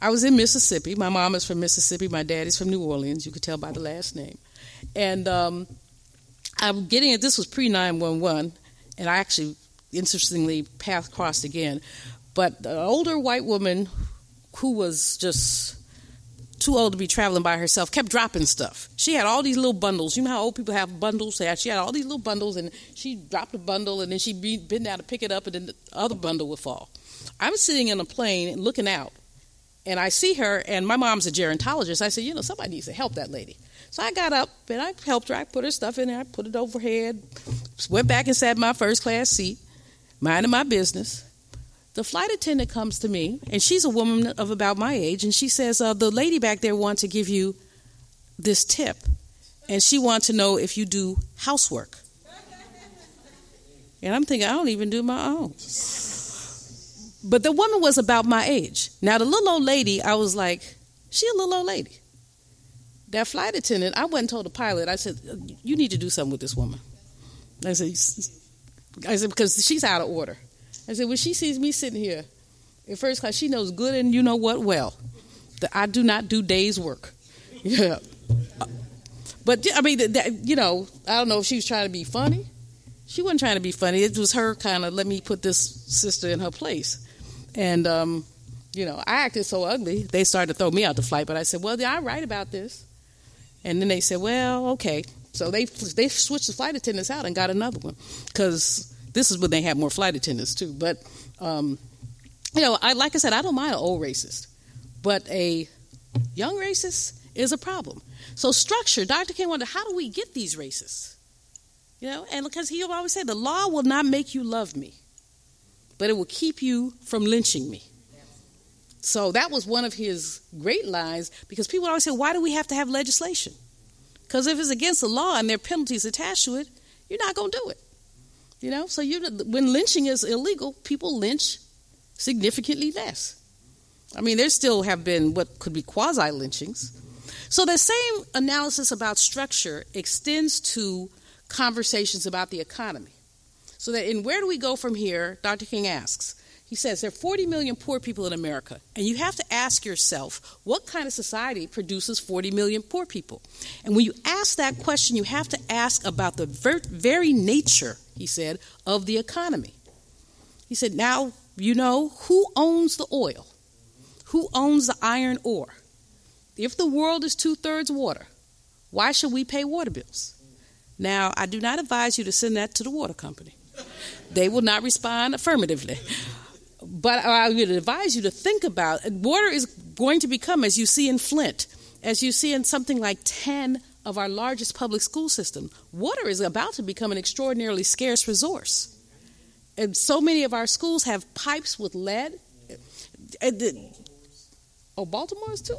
I was in Mississippi. My mom is from Mississippi. My dad is from New Orleans. You could tell by the last name. And um, I'm getting it. This was pre 911, and I actually, interestingly, path crossed again. But the older white woman who was just too old to be traveling by herself, kept dropping stuff. She had all these little bundles. You know how old people have bundles? She had all these little bundles, and she dropped a bundle, and then she'd be bend down to pick it up, and then the other bundle would fall. I'm sitting in a plane looking out, And I see her, and my mom's a gerontologist. I said, you know, somebody needs to help that lady. So I got up and I helped her. I put her stuff in there. I put it overhead. Went back and sat in my first class seat, minding my business. The flight attendant comes to me, and she's a woman of about my age, and she says, uh, "The lady back there wants to give you this tip, and she wants to know if you do housework." And I'm thinking, I don't even do my own. But the woman was about my age. Now, the little old lady, I was like, she a little old lady. That flight attendant, I went and told the pilot, I said, you need to do something with this woman. I said, I said, because she's out of order. I said, when she sees me sitting here in first class, she knows good and you know what well that I do not do days work. Yeah. But I mean, that, you know, I don't know if she was trying to be funny. She wasn't trying to be funny. It was her kind of let me put this sister in her place. And, um, you know, I acted so ugly, they started to throw me out the flight. But I said, well, I write about this. And then they said, well, okay. So they they switched the flight attendants out and got another one because this is when they have more flight attendants too. But um, you know, I like I said, I don't mind an old racist, but a young racist is a problem. So structure, Dr. King wondered, how do we get these racists? You know, and because he always said the law will not make you love me, but it will keep you from lynching me. So that was one of his great lines because people always say, why do we have to have legislation? Because if it's against the law and there are penalties attached to it, you're not going to do it. You know, so you when lynching is illegal, people lynch significantly less. I mean, there still have been what could be quasi lynchings. So the same analysis about structure extends to conversations about the economy. So that in where do we go from here? Dr. King asks. He says there are 40 million poor people in America, and you have to ask yourself what kind of society produces 40 million poor people? And when you ask that question, you have to ask about the ver- very nature, he said, of the economy. He said, now you know who owns the oil, who owns the iron ore. If the world is two thirds water, why should we pay water bills? Now, I do not advise you to send that to the water company. They will not respond affirmatively. But I would advise you to think about water is going to become, as you see in Flint, as you see in something like 10 of our largest public school system, water is about to become an extraordinarily scarce resource. And so many of our schools have pipes with lead. Oh, Baltimore's too?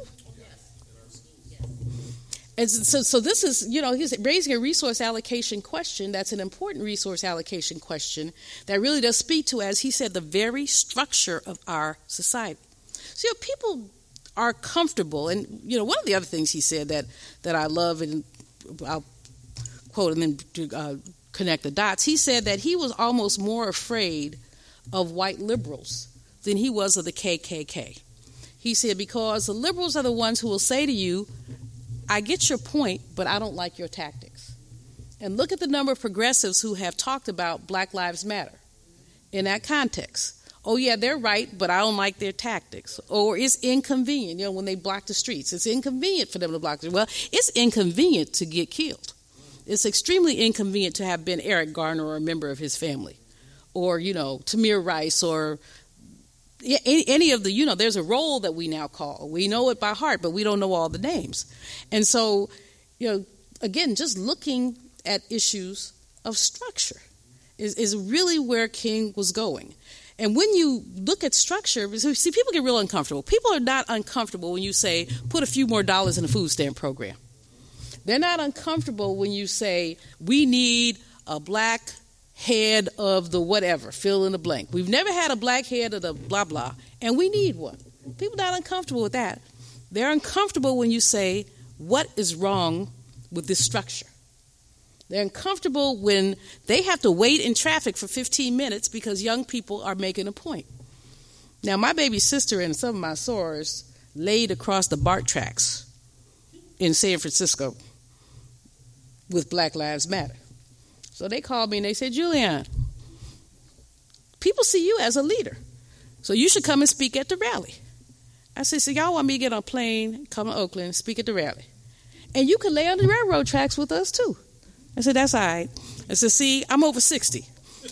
And so, so this is, you know, he's raising a resource allocation question that's an important resource allocation question that really does speak to, as he said, the very structure of our society. So, you know, people are comfortable, and, you know, one of the other things he said that, that I love, and I'll quote and then uh, connect the dots, he said that he was almost more afraid of white liberals than he was of the KKK. He said, because the liberals are the ones who will say to you, I get your point, but I don't like your tactics. And look at the number of progressives who have talked about Black Lives Matter in that context. Oh, yeah, they're right, but I don't like their tactics. Or it's inconvenient, you know, when they block the streets. It's inconvenient for them to block the. Well, it's inconvenient to get killed. It's extremely inconvenient to have been Eric Garner or a member of his family, or, you know, Tamir Rice or any of the you know there's a role that we now call. We know it by heart but we don't know all the names. And so you know again just looking at issues of structure is, is really where king was going. And when you look at structure see people get real uncomfortable. People are not uncomfortable when you say put a few more dollars in a food stamp program. They're not uncomfortable when you say we need a black head of the whatever, fill in the blank. We've never had a black head of the blah blah, and we need one. People are not uncomfortable with that. They're uncomfortable when you say, What is wrong with this structure? They're uncomfortable when they have to wait in traffic for 15 minutes because young people are making a point. Now, my baby sister and some of my sorors laid across the BART tracks in San Francisco with Black Lives Matter. So they called me and they said, Julianne, people see you as a leader. So you should come and speak at the rally. I said, so y'all want me to get on a plane, come to Oakland, speak at the rally. And you can lay on the railroad tracks with us too. I said, that's all right. I said, see, I'm over 60.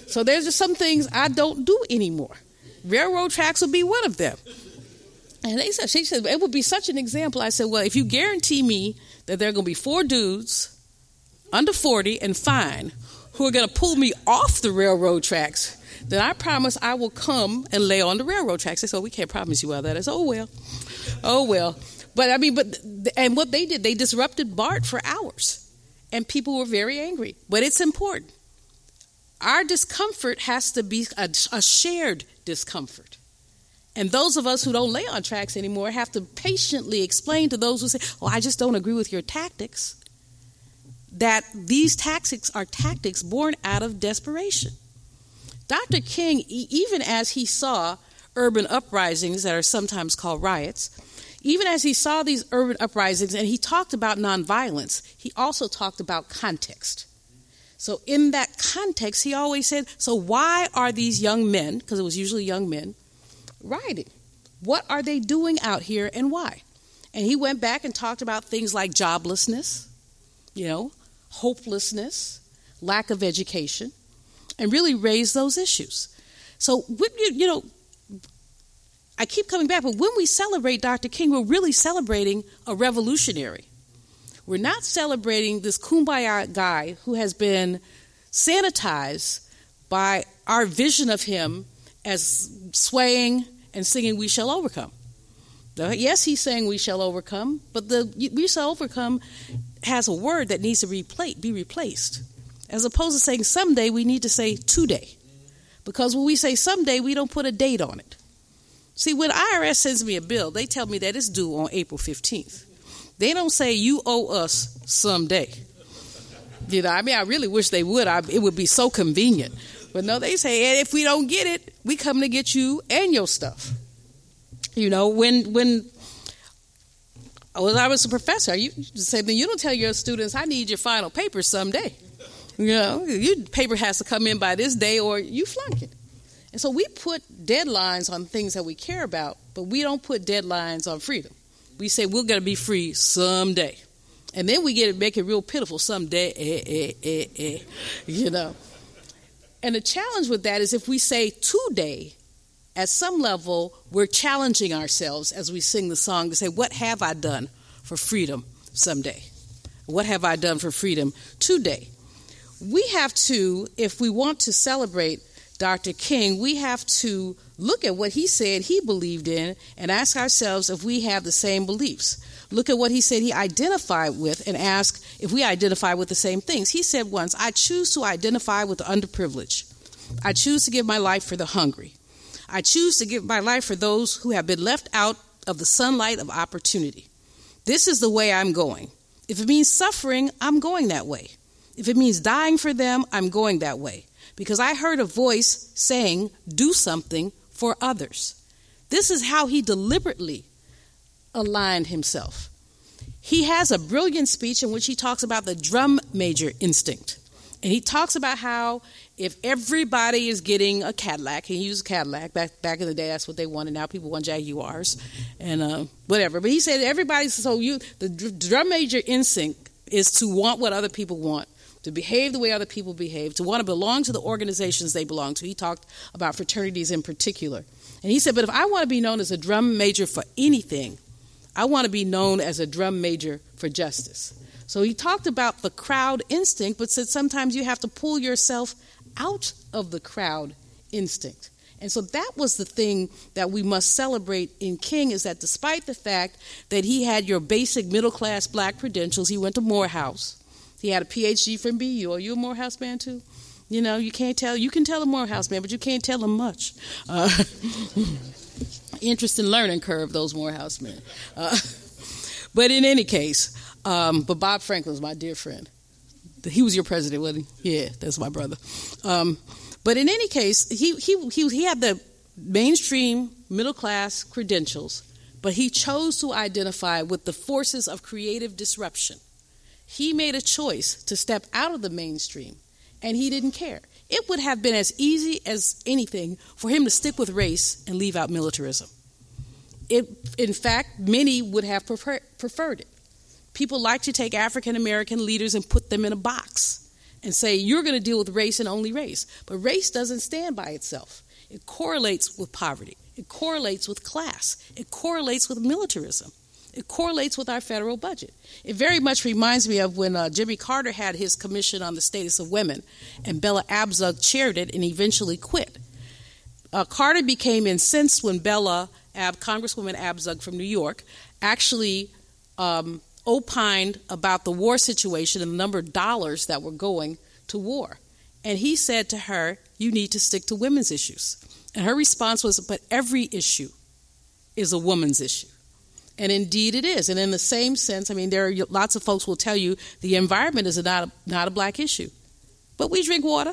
So there's just some things I don't do anymore. Railroad tracks would be one of them. And they said, she said, it would be such an example. I said, well, if you guarantee me that there are going to be four dudes under 40 and fine who are going to pull me off the railroad tracks, then I promise I will come and lay on the railroad tracks. They said, oh, we can't promise you all that. I said, oh, well. Oh, well. But I mean, but, and what they did, they disrupted BART for hours. And people were very angry. But it's important. Our discomfort has to be a, a shared discomfort. And those of us who don't lay on tracks anymore have to patiently explain to those who say, Oh, I just don't agree with your tactics, that these tactics are tactics born out of desperation. Dr. King, even as he saw urban uprisings that are sometimes called riots, even as he saw these urban uprisings and he talked about nonviolence, he also talked about context. So, in that context, he always said, So, why are these young men, because it was usually young men, rioting? What are they doing out here and why? And he went back and talked about things like joblessness, you know, hopelessness, lack of education, and really raise those issues. So, you know, I keep coming back, but when we celebrate Dr. King, we're really celebrating a revolutionary. We're not celebrating this kumbaya guy who has been sanitized by our vision of him as swaying and singing We Shall Overcome. Yes, he's saying we shall overcome, but the we shall overcome has a word that needs to be replaced. As opposed to saying someday, we need to say today. Because when we say someday, we don't put a date on it. See, when IRS sends me a bill, they tell me that it's due on April 15th. They don't say you owe us someday. You know, I mean, I really wish they would. I, it would be so convenient. But no, they say, and if we don't get it, we come to get you and your stuff. You know, when when when I was a professor, you said, then you don't tell your students, I need your final paper someday. You know, your paper has to come in by this day or you flunk it. And so we put deadlines on things that we care about, but we don't put deadlines on freedom. We say we're going to be free someday. And then we get it, make it real pitiful someday, eh, eh, eh, eh, you know. And the challenge with that is if we say today, at some level, we're challenging ourselves as we sing the song to say, What have I done for freedom someday? What have I done for freedom today? We have to, if we want to celebrate Dr. King, we have to look at what he said he believed in and ask ourselves if we have the same beliefs. Look at what he said he identified with and ask if we identify with the same things. He said once, I choose to identify with the underprivileged. I choose to give my life for the hungry. I choose to give my life for those who have been left out of the sunlight of opportunity. This is the way I'm going. If it means suffering, I'm going that way. If it means dying for them, I'm going that way because I heard a voice saying, Do something for others. This is how he deliberately aligned himself. He has a brilliant speech in which he talks about the drum major instinct. And he talks about how if everybody is getting a Cadillac, he used Cadillac back back in the day. That's what they wanted. Now people want Jaguars and uh, whatever. But he said everybody's so you the drum major instinct is to want what other people want to behave the way other people behave, to want to belong to the organizations they belong to. He talked about fraternities in particular. And he said, But if I want to be known as a drum major for anything, I want to be known as a drum major for justice. So he talked about the crowd instinct, but said sometimes you have to pull yourself out of the crowd instinct. And so that was the thing that we must celebrate in King is that despite the fact that he had your basic middle class black credentials, he went to Morehouse. He had a PhD from BU. Are you a Morehouse man too? You know, you can't tell. You can tell a Morehouse man, but you can't tell him much. Uh, interesting learning curve, those Morehouse men. Uh, but in any case, um, but Bob Franklin's my dear friend. He was your president, wasn't he? Yeah, that's my brother. Um, but in any case, he, he, he, he had the mainstream middle class credentials, but he chose to identify with the forces of creative disruption he made a choice to step out of the mainstream, and he didn't care. It would have been as easy as anything for him to stick with race and leave out militarism. It, in fact, many would have prefer, preferred it. People like to take African American leaders and put them in a box and say, you're going to deal with race and only race. But race doesn't stand by itself, it correlates with poverty, It correlates with class. It correlates with militarism. It correlates with our federal budget. It very much reminds me of when uh, Jimmy Carter had his commission on the status of women, and Bella Abzug chaired it and eventually quit. Uh, Carter became incensed when Bella, Ab, Congresswoman Abzug from New York, actually um, opined about the war situation and the number of dollars that were going to war. And he said to her, You need to stick to women's issues. And her response was, But every issue is a woman's issue. And indeed it is. And in the same sense, I mean, there are lots of folks will tell you the environment is not a, not a black issue. But we drink water.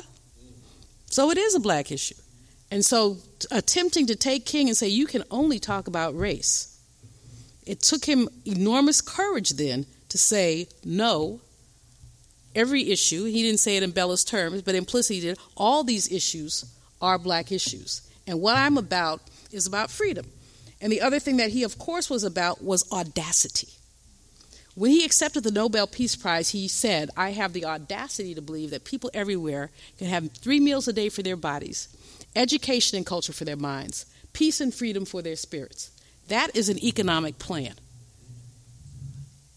So it is a black issue. And so attempting to take King and say, You can only talk about race it took him enormous courage then to say no. Every issue, he didn't say it in Bella's terms, but implicitly did, all these issues are black issues. And what I'm about is about freedom. And the other thing that he, of course, was about was audacity. When he accepted the Nobel Peace Prize, he said, I have the audacity to believe that people everywhere can have three meals a day for their bodies, education and culture for their minds, peace and freedom for their spirits. That is an economic plan.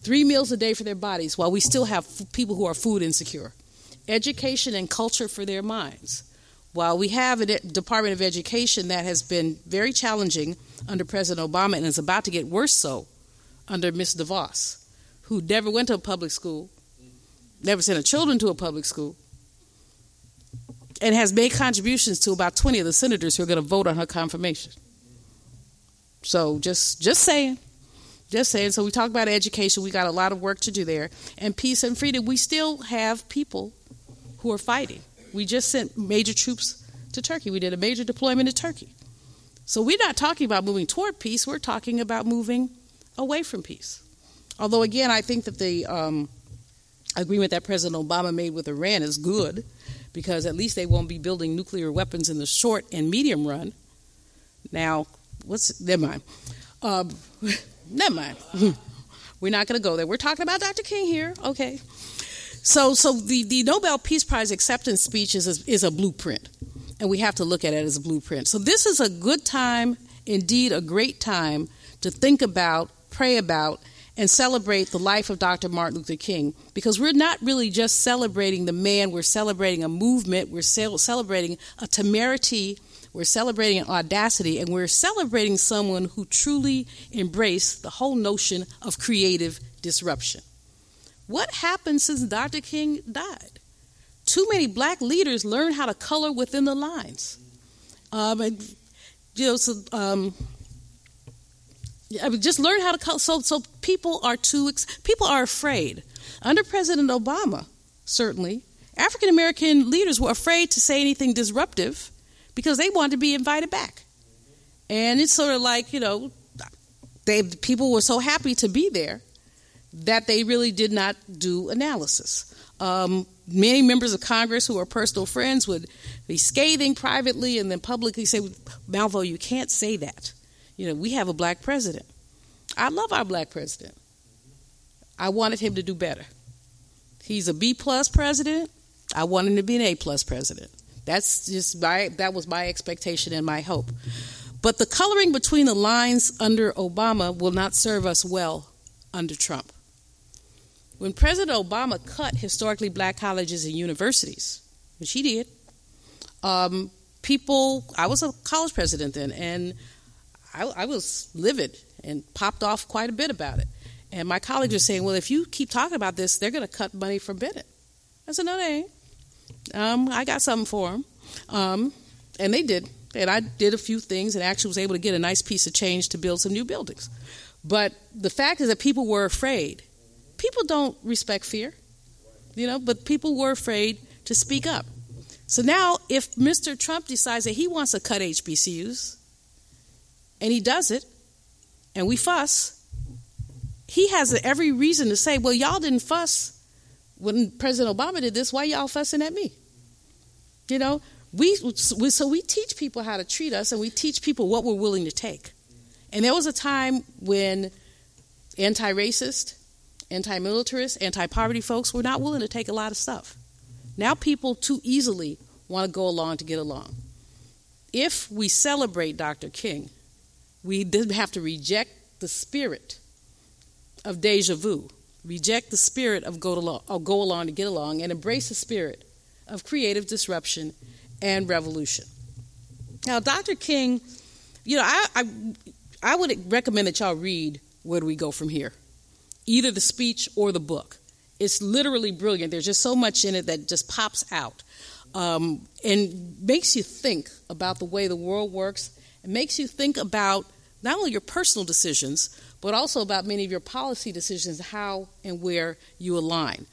Three meals a day for their bodies while we still have f- people who are food insecure. Education and culture for their minds. While we have a Department of Education that has been very challenging under President Obama and is about to get worse so under Ms. DeVos, who never went to a public school, never sent her children to a public school, and has made contributions to about 20 of the senators who are going to vote on her confirmation. So just just saying. Just saying. So we talk about education. We got a lot of work to do there. And peace and freedom. We still have people who are fighting. We just sent major troops to Turkey. We did a major deployment to Turkey. So we're not talking about moving toward peace. We're talking about moving away from peace. Although, again, I think that the um, agreement that President Obama made with Iran is good because at least they won't be building nuclear weapons in the short and medium run. Now, what's never mind. Um, never mind. We're not going to go there. We're talking about Dr. King here. Okay. So, so the, the Nobel Peace Prize acceptance speech is a, is a blueprint, and we have to look at it as a blueprint. So, this is a good time, indeed, a great time to think about, pray about, and celebrate the life of Dr. Martin Luther King because we're not really just celebrating the man, we're celebrating a movement, we're celebrating a temerity we're celebrating audacity and we're celebrating someone who truly embraced the whole notion of creative disruption. What happened since Dr. King died? Too many black leaders learned how to color within the lines. Um, and, you know, so, um, I mean, just learn how to color. So, so people are too people are afraid. Under President Obama, certainly, African American leaders were afraid to say anything disruptive because they wanted to be invited back. And it's sort of like, you know, they people were so happy to be there that they really did not do analysis. Um, many members of Congress who are personal friends would be scathing privately and then publicly say, Malveaux, you can't say that. You know, we have a black president. I love our black president. I wanted him to do better. He's a B plus president. I want him to be an A plus president. That's just my that was my expectation and my hope. But the coloring between the lines under Obama will not serve us well under Trump. When President Obama cut historically black colleges and universities, which he did, um, people, I was a college president then, and I, I was livid and popped off quite a bit about it. And my colleagues were saying, well, if you keep talking about this, they're going to cut money from Bennett. I said, no, they ain't. Um, I got something for them. Um, and they did. And I did a few things and actually was able to get a nice piece of change to build some new buildings. But the fact is that people were afraid. People don't respect fear, you know, but people were afraid to speak up. So now, if Mr. Trump decides that he wants to cut HBCUs, and he does it, and we fuss, he has every reason to say, well, y'all didn't fuss when President Obama did this, why y'all fussing at me? You know, we, we, so we teach people how to treat us and we teach people what we're willing to take. And there was a time when anti racist, anti militarist, anti poverty folks were not willing to take a lot of stuff. Now people too easily want to go along to get along. If we celebrate Dr. King, we did have to reject the spirit of deja vu, reject the spirit of go, along, go along to get along, and embrace the spirit of creative disruption and revolution. Now, Dr. King, you know, I, I, I would recommend that y'all read Where Do We Go From Here? Either the speech or the book. It's literally brilliant. There's just so much in it that just pops out um, and makes you think about the way the world works. It makes you think about not only your personal decisions, but also about many of your policy decisions, how and where you align.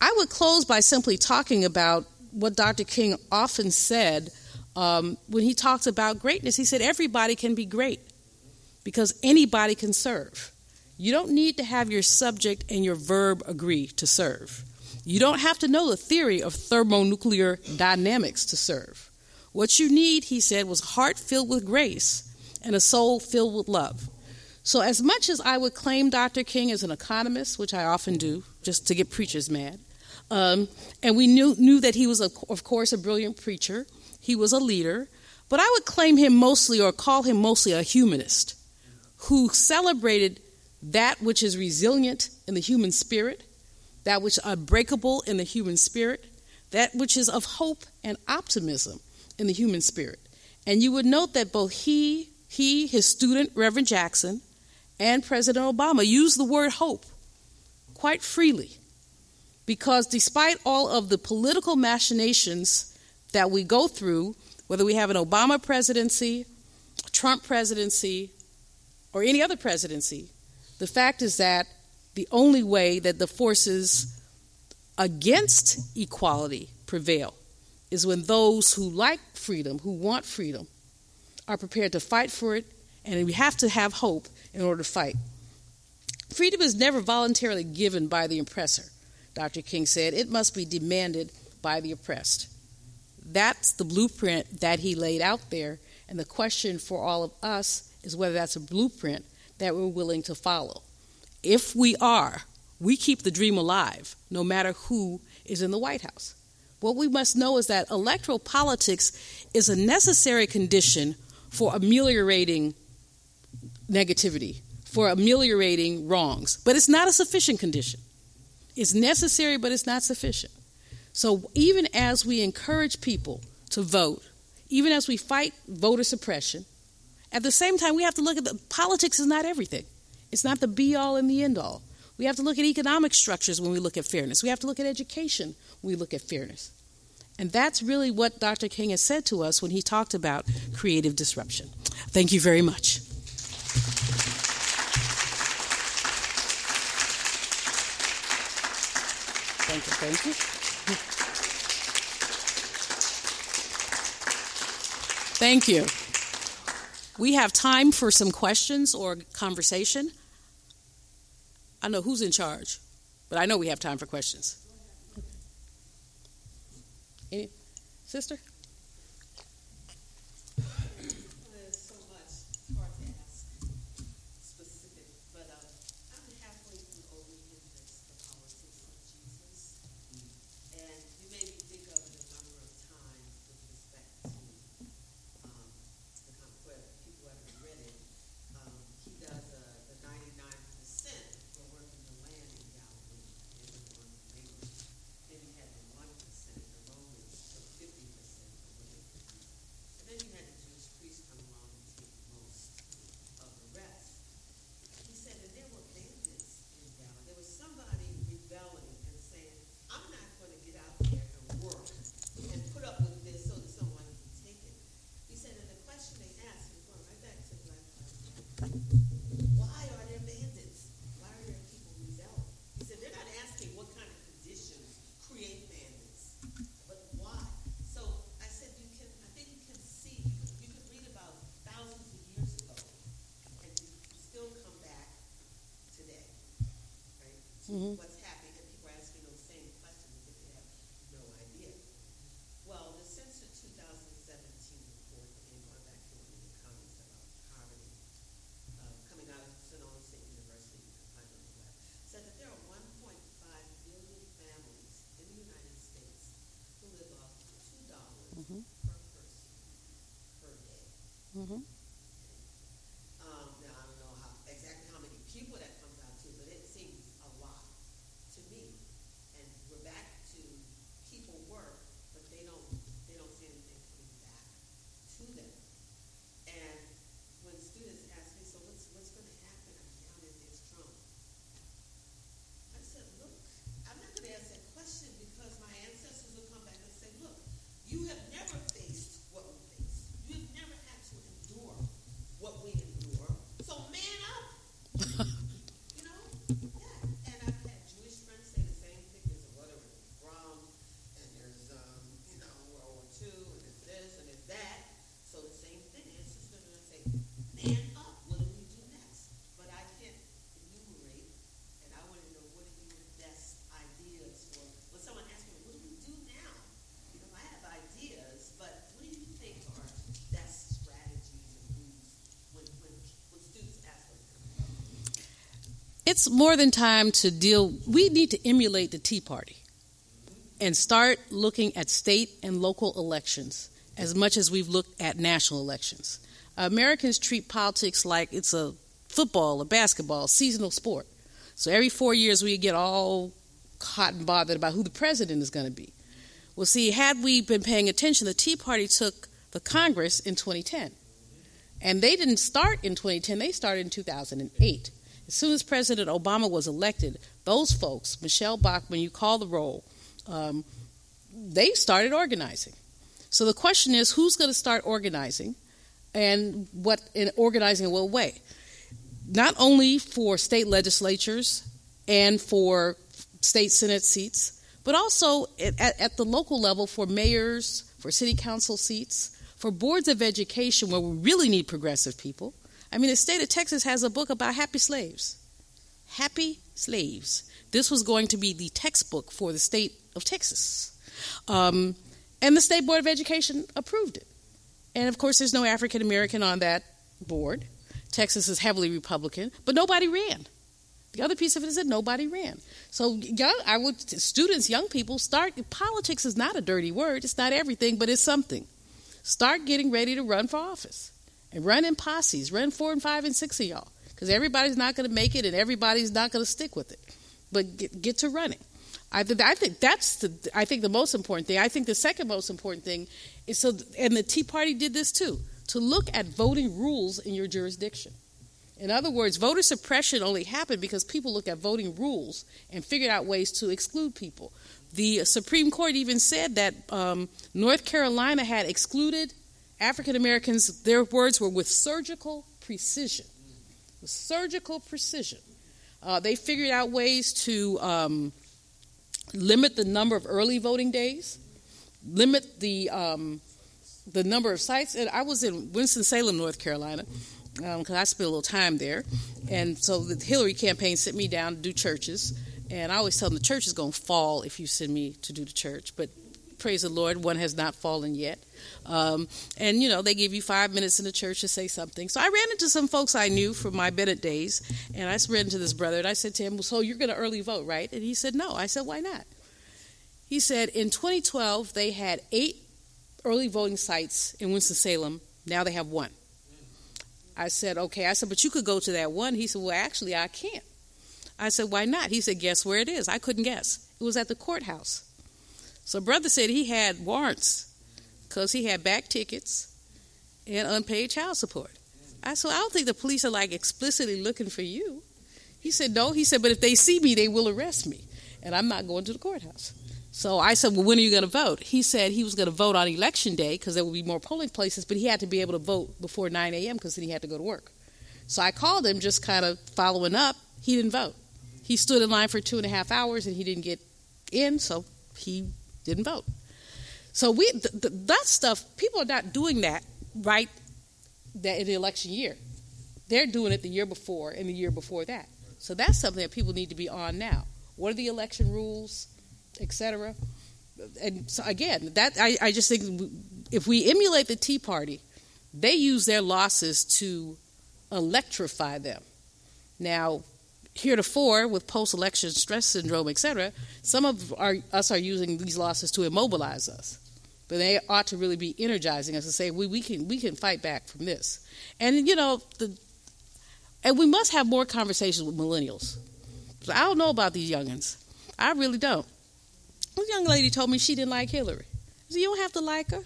I would close by simply talking about what Dr. King often said um, when he talks about greatness. He said, Everybody can be great because anybody can serve. You don't need to have your subject and your verb agree to serve. You don't have to know the theory of thermonuclear dynamics to serve. What you need, he said, was a heart filled with grace and a soul filled with love. So, as much as I would claim Dr. King as an economist, which I often do, just to get preachers mad, um, and we knew, knew that he was, a, of course, a brilliant preacher, he was a leader, but I would claim him mostly or call him mostly a humanist who celebrated that which is resilient in the human spirit, that which is unbreakable in the human spirit, that which is of hope and optimism in the human spirit. And you would note that both he, he, his student, Reverend Jackson, and President Obama use the word hope quite freely because despite all of the political machinations that we go through, whether we have an Obama presidency, Trump presidency, or any other presidency, the fact is that the only way that the forces against equality prevail is when those who like freedom, who want freedom, are prepared to fight for it, and we have to have hope in order to fight. Freedom is never voluntarily given by the oppressor, Dr. King said. It must be demanded by the oppressed. That's the blueprint that he laid out there, and the question for all of us is whether that's a blueprint that we're willing to follow. If we are, we keep the dream alive, no matter who is in the White House. What we must know is that electoral politics is a necessary condition for ameliorating negativity, for ameliorating wrongs. But it's not a sufficient condition. It's necessary, but it's not sufficient. So even as we encourage people to vote, even as we fight voter suppression, at the same time, we have to look at the politics is not everything. It's not the be all and the end all. We have to look at economic structures when we look at fairness. We have to look at education when we look at fairness. And that's really what Dr. King has said to us when he talked about creative disruption. Thank you very much. Thank you, thank you. Thank you. We have time for some questions or conversation. I know who's in charge, but I know we have time for questions. Any, sister? Mm-hmm. What's happening? And people are asking those same questions as if they have no idea. Well, the census 2017 report, again, going back to one of the comments about poverty, uh, coming out of Sonoma State University, you can find on the web, said that there are 1.5 billion families in the United States who live off $2 mm-hmm. per person per day. Mm-hmm. It's more than time to deal. We need to emulate the Tea Party and start looking at state and local elections as much as we've looked at national elections. Americans treat politics like it's a football, a basketball, seasonal sport. So every four years we get all hot and bothered about who the president is going to be. Well, see, had we been paying attention, the Tea Party took the Congress in 2010. And they didn't start in 2010, they started in 2008. As soon as President Obama was elected, those folks, Michele Bachmann, you call the roll, um, they started organizing. So the question is who's going to start organizing and what in organizing in what way? Not only for state legislatures and for state senate seats, but also at, at the local level for mayors, for city council seats, for boards of education where we really need progressive people. I mean, the state of Texas has a book about happy slaves. Happy slaves. This was going to be the textbook for the state of Texas. Um, and the State Board of Education approved it. And of course, there's no African American on that board. Texas is heavily Republican, but nobody ran. The other piece of it is that nobody ran. So, young, I would students, young people, start. Politics is not a dirty word. It's not everything, but it's something. Start getting ready to run for office and run in posses. Run four and five and six of y'all, because everybody's not going to make it and everybody's not going to stick with it. But get, get to running. I, th- I think that's the I think the most important thing. I think the second most important thing is so, and the Tea Party did this too, to look at voting rules in your jurisdiction. In other words, voter suppression only happened because people looked at voting rules and figured out ways to exclude people. The Supreme Court even said that um, North Carolina had excluded African Americans. Their words were with surgical precision. With surgical precision. Uh, they figured out ways to. Um, limit the number of early voting days, limit the um, the number of sites. And I was in Winston Salem, North Carolina, because um, I spent a little time there, and so the Hillary campaign sent me down to do churches. And I always tell them the church is going to fall if you send me to do the church, but praise the Lord, one has not fallen yet. Um, and you know, they give you five minutes in the church to say something. So I ran into some folks I knew from my Bennett days, and I ran into this brother, and I said to him, "So you're going to early vote, right?" And he said, "No." I said, "Why not?" He said, "In 2012, they had eight early voting sites in Winston Salem. Now they have one." I said, "Okay." I said, "But you could go to that one." He said, "Well, actually, I can't." I said, "Why not?" He said, "Guess where it is?" I couldn't guess. It was at the courthouse. So brother said he had warrants because he had back tickets and unpaid child support. I said, I don't think the police are like explicitly looking for you. He said, No. He said, But if they see me, they will arrest me. And I'm not going to the courthouse. So I said, Well, when are you going to vote? He said he was going to vote on election day because there would be more polling places, but he had to be able to vote before 9 a.m. because then he had to go to work. So I called him just kind of following up. He didn't vote. He stood in line for two and a half hours and he didn't get in, so he didn't vote. So we th- th- that stuff people are not doing that right that in the election year. They're doing it the year before and the year before that. So that's something that people need to be on now. What are the election rules, etc. And so again, that I, I just think if we emulate the Tea Party, they use their losses to electrify them. Now, heretofore with post-election stress syndrome, etc., some of our, us are using these losses to immobilize us. But they ought to really be energizing us and say we, we can we can fight back from this. And you know the and we must have more conversations with millennials. I don't know about these youngins. I really don't. This young lady told me she didn't like Hillary. said, you don't have to like her.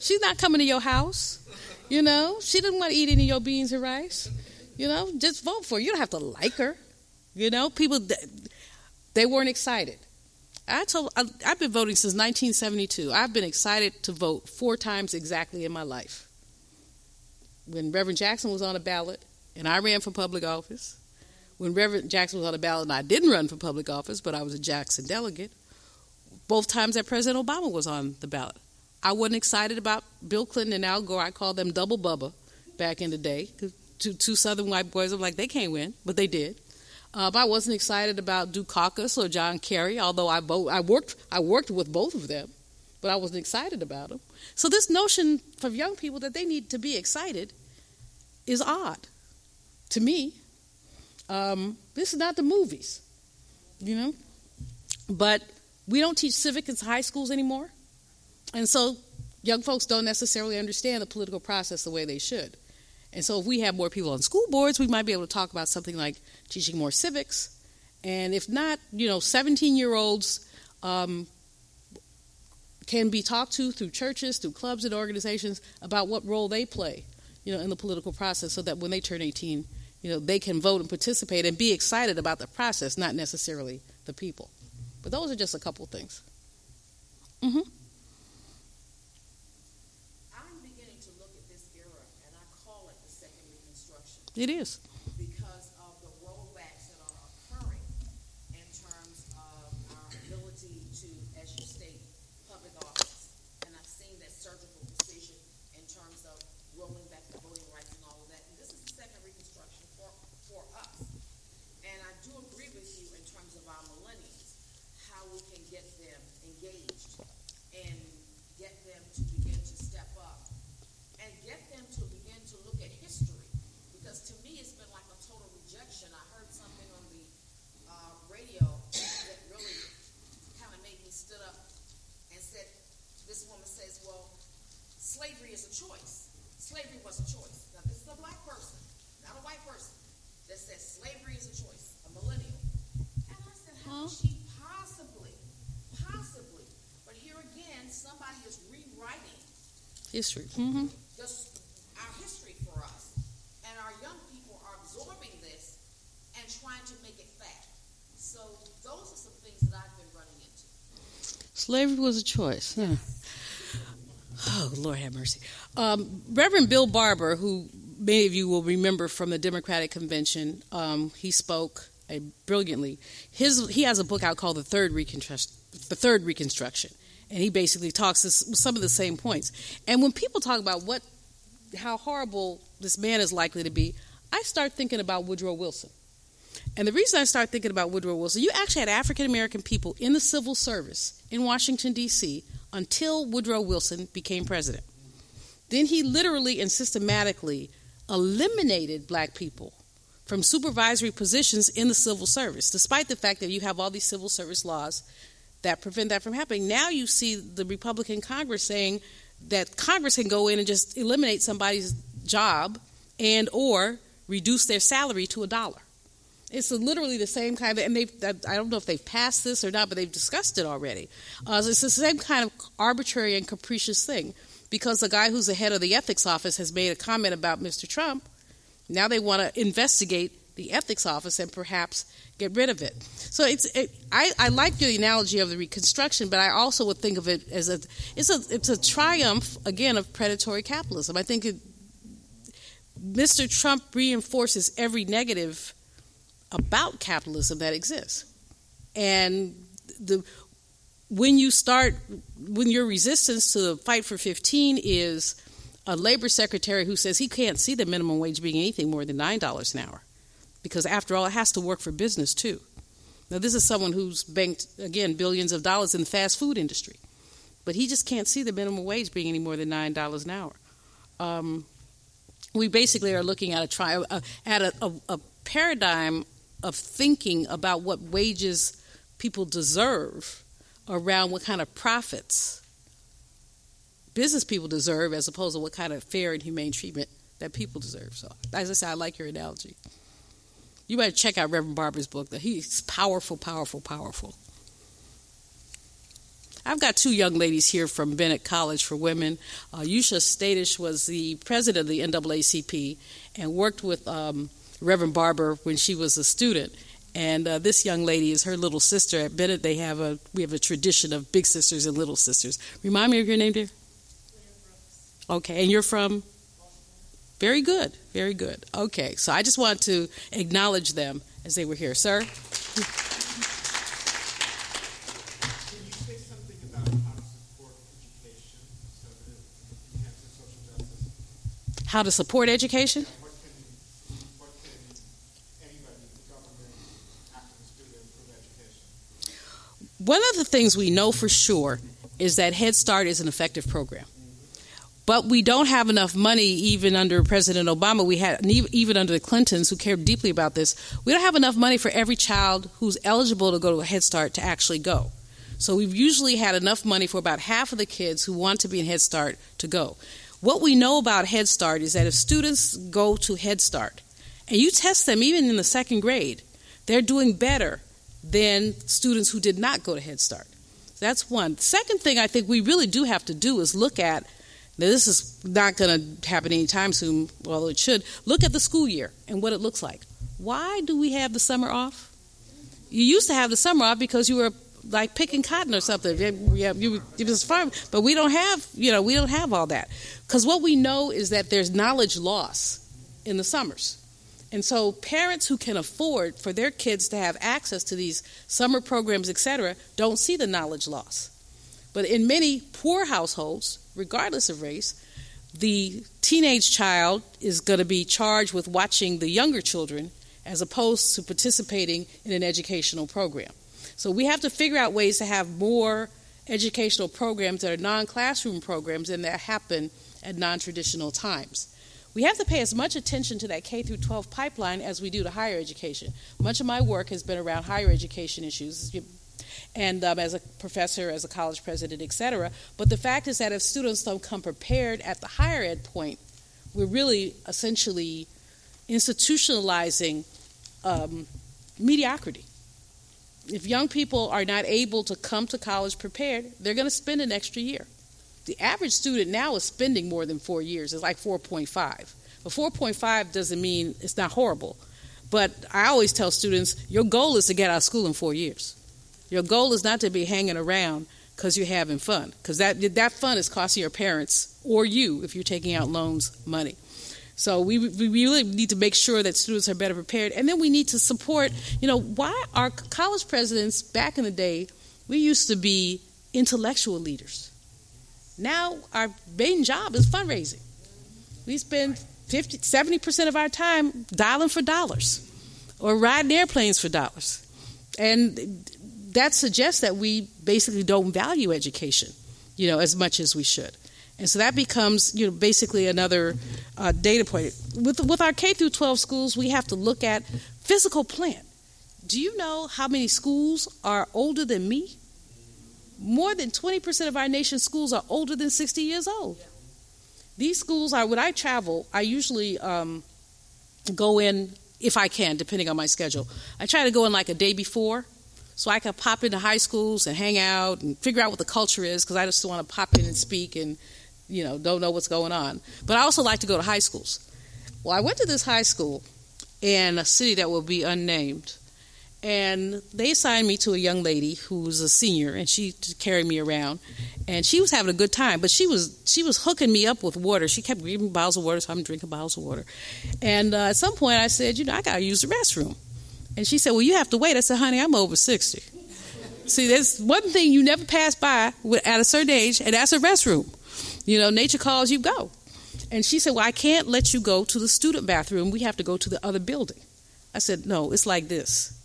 She's not coming to your house. You know, she didn't want to eat any of your beans and rice. You know, just vote for her. You don't have to like her. You know, people they weren't excited. I told I've been voting since 1972. I've been excited to vote four times exactly in my life. When Reverend Jackson was on a ballot and I ran for public office, when Reverend Jackson was on a ballot and I didn't run for public office, but I was a Jackson delegate, both times that President Obama was on the ballot. I wasn't excited about Bill Clinton and Al Gore. I called them double bubba back in the day. Two, two Southern white boys, I'm like, they can't win, but they did. Uh, I wasn't excited about Dukakis or John Kerry, although I, bo- I worked I worked with both of them, but I wasn't excited about them. So this notion for young people that they need to be excited is odd to me. Um, this is not the movies, you know. But we don't teach civics in high schools anymore, and so young folks don't necessarily understand the political process the way they should. And so, if we have more people on school boards, we might be able to talk about something like teaching more civics. And if not, you know, 17 year olds um, can be talked to through churches, through clubs and organizations about what role they play, you know, in the political process, so that when they turn 18, you know, they can vote and participate and be excited about the process, not necessarily the people. But those are just a couple things. Mm-hmm. It is. Because of the rollbacks that are occurring in terms of our ability to, as you state, public office. And I've seen that surgical precision in terms of rolling back the voting rights and all of that. And this is the second Reconstruction for, for us. And I do agree with you in terms of our millennials, how we can get them engaged and get them to begin to step up and get them to begin to look at history because to me it's been like a total rejection. I heard something on the uh, radio that really kind of made me stood up and said, this woman says, well, slavery is a choice. Slavery was a choice. Now this is a black person, not a white person, that says slavery is a choice, a millennial. And I said, how could she possibly, possibly, but here again, somebody is rewriting History. Mm-hmm. this, our history for us. And our young people are absorbing this and trying to make it fact. So those are some things that I've been running into. Slavery was a choice. Huh. Oh, Lord have mercy. Um, Reverend Bill Barber, who many of you will remember from the Democratic Convention, um, he spoke uh, brilliantly. His he has a book out called The Third Reconstruction. The Third Reconstruction, and he basically talks this, some of the same points. And when people talk about what how horrible this man is likely to be, I start thinking about Woodrow Wilson. And the reason I start thinking about Woodrow Wilson, you actually had African American people in the civil service in Washington, D.C. until Woodrow Wilson became president. Then he literally and systematically eliminated black people from supervisory positions in the civil service, despite the fact that you have all these civil service laws that prevent that from happening. Now you see the Republican Congress saying that Congress can go in and just eliminate somebody's job and or reduce their salary to a dollar. It's literally the same kind of, and they've, I don't know if they've passed this or not, but they've discussed it already. Uh, it's the same kind of arbitrary and capricious thing. Because the guy who's the head of the ethics office has made a comment about Mr. Trump, now they want to investigate the ethics office and perhaps get rid of it. So it's, it, I, I like the analogy of the Reconstruction, but I also would think of it as a, it's a, it's a triumph again of predatory capitalism. I think it, Mr. Trump reinforces every negative about capitalism that exists. And the when you start when your resistance to the fight for 15 is a labor secretary who says he can't see the minimum wage being anything more than $9 an hour because after all it has to work for business too. Now this is someone who's banked again billions of dollars in the fast food industry. But he just can't see the minimum wage being any more than $9 an hour. Um, we basically are looking at a try uh, at a, a, a paradigm of thinking about what wages people deserve around what kind of profits business people deserve as opposed to what kind of fair and humane treatment that people deserve. So, as I said, I like your analogy. You better check out Reverend Barber's book. He's powerful, powerful, powerful. I've got two young ladies here from Bennett College for Women. Uh, Yusha was the president of the NAACP and worked with um, Reverend Barber when she was a student. And uh, this young lady is her little sister at Bennett. They have a we have a tradition of big sisters and little sisters. Remind me of your name, dear. Okay, and you're from. Very good, very good. Okay, so I just want to acknowledge them as they were here, sir. Can you say something about how to support education so that it enhances social justice? How to support education? What can, what can anybody, the government, activists do to improve education? One of the things we know for sure is that Head Start is an effective program. But we don't have enough money, even under President Obama. We had even under the Clintons, who cared deeply about this. We don't have enough money for every child who's eligible to go to a Head Start to actually go. So we've usually had enough money for about half of the kids who want to be in Head Start to go. What we know about Head Start is that if students go to Head Start and you test them even in the second grade, they're doing better than students who did not go to Head Start. That's one. Second thing I think we really do have to do is look at now, this is not going to happen anytime soon, although it should. Look at the school year and what it looks like. Why do we have the summer off? You used to have the summer off because you were like picking cotton or something. Yeah, you, it was farm, but we don't have, you know, we don't have all that because what we know is that there's knowledge loss in the summers. And so parents who can afford for their kids to have access to these summer programs, etc., don't see the knowledge loss. But in many poor households, regardless of race, the teenage child is going to be charged with watching the younger children as opposed to participating in an educational program. So we have to figure out ways to have more educational programs that are non classroom programs and that happen at non traditional times. We have to pay as much attention to that K through 12 pipeline as we do to higher education. Much of my work has been around higher education issues and um, as a professor, as a college president, etc. But the fact is that if students don't come prepared at the higher ed point, we're really essentially institutionalizing um, mediocrity. If young people are not able to come to college prepared, they're going to spend an extra year. The average student now is spending more than four years. It's like 4.5. But 4.5 doesn't mean it's not horrible. But I always tell students your goal is to get out of school in four years. Your goal is not to be hanging around because you're having fun, because that that fun is costing your parents or you if you're taking out loans money. So we, we really need to make sure that students are better prepared, and then we need to support. You know, why our college presidents back in the day, we used to be intellectual leaders. Now our main job is fundraising. We spend 50, 70% of our time dialing for dollars or riding airplanes for dollars. And that suggests that we basically don't value education, you know, as much as we should. And so that becomes, you know, basically another uh, data point. With with our K through 12 schools, we have to look at physical plant. Do you know how many schools are older than me? More than 20% of our nation's schools are older than 60 years old. These schools are, when I travel, I usually um, go in, if I can, depending on my schedule. I try to go in like a day before so I can pop into high schools and hang out and figure out what the culture is because I just want to pop in and speak and you know don't know what's going on. But I also like to go to high schools. Well, I went to this high school in a city that will be unnamed, and they assigned me to a young lady who was a senior, and she carried me around, and she was having a good time. But she was she was hooking me up with water. She kept giving me bottles of water, so I'm drinking bottles of water. And uh, at some point, I said, you know, I got to use the restroom. And she said, Well, you have to wait. I said, Honey, I'm over 60. See, there's one thing you never pass by at a certain age, and that's a restroom. You know, nature calls you go. And she said, Well, I can't let you go to the student bathroom. We have to go to the other building. I said, No, it's like this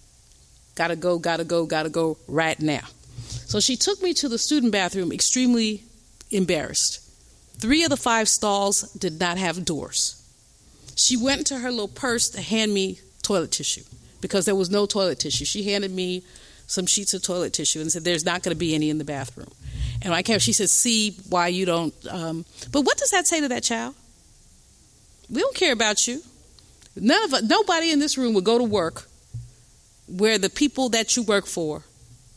gotta go, gotta go, gotta go right now. So she took me to the student bathroom, extremely embarrassed. Three of the five stalls did not have doors. She went into her little purse to hand me toilet tissue because there was no toilet tissue. She handed me some sheets of toilet tissue and said, "There's not going to be any in the bathroom." And I kept. She said, "See why you don't." Um, but what does that say to that child? We don't care about you. None of nobody in this room would go to work where the people that you work for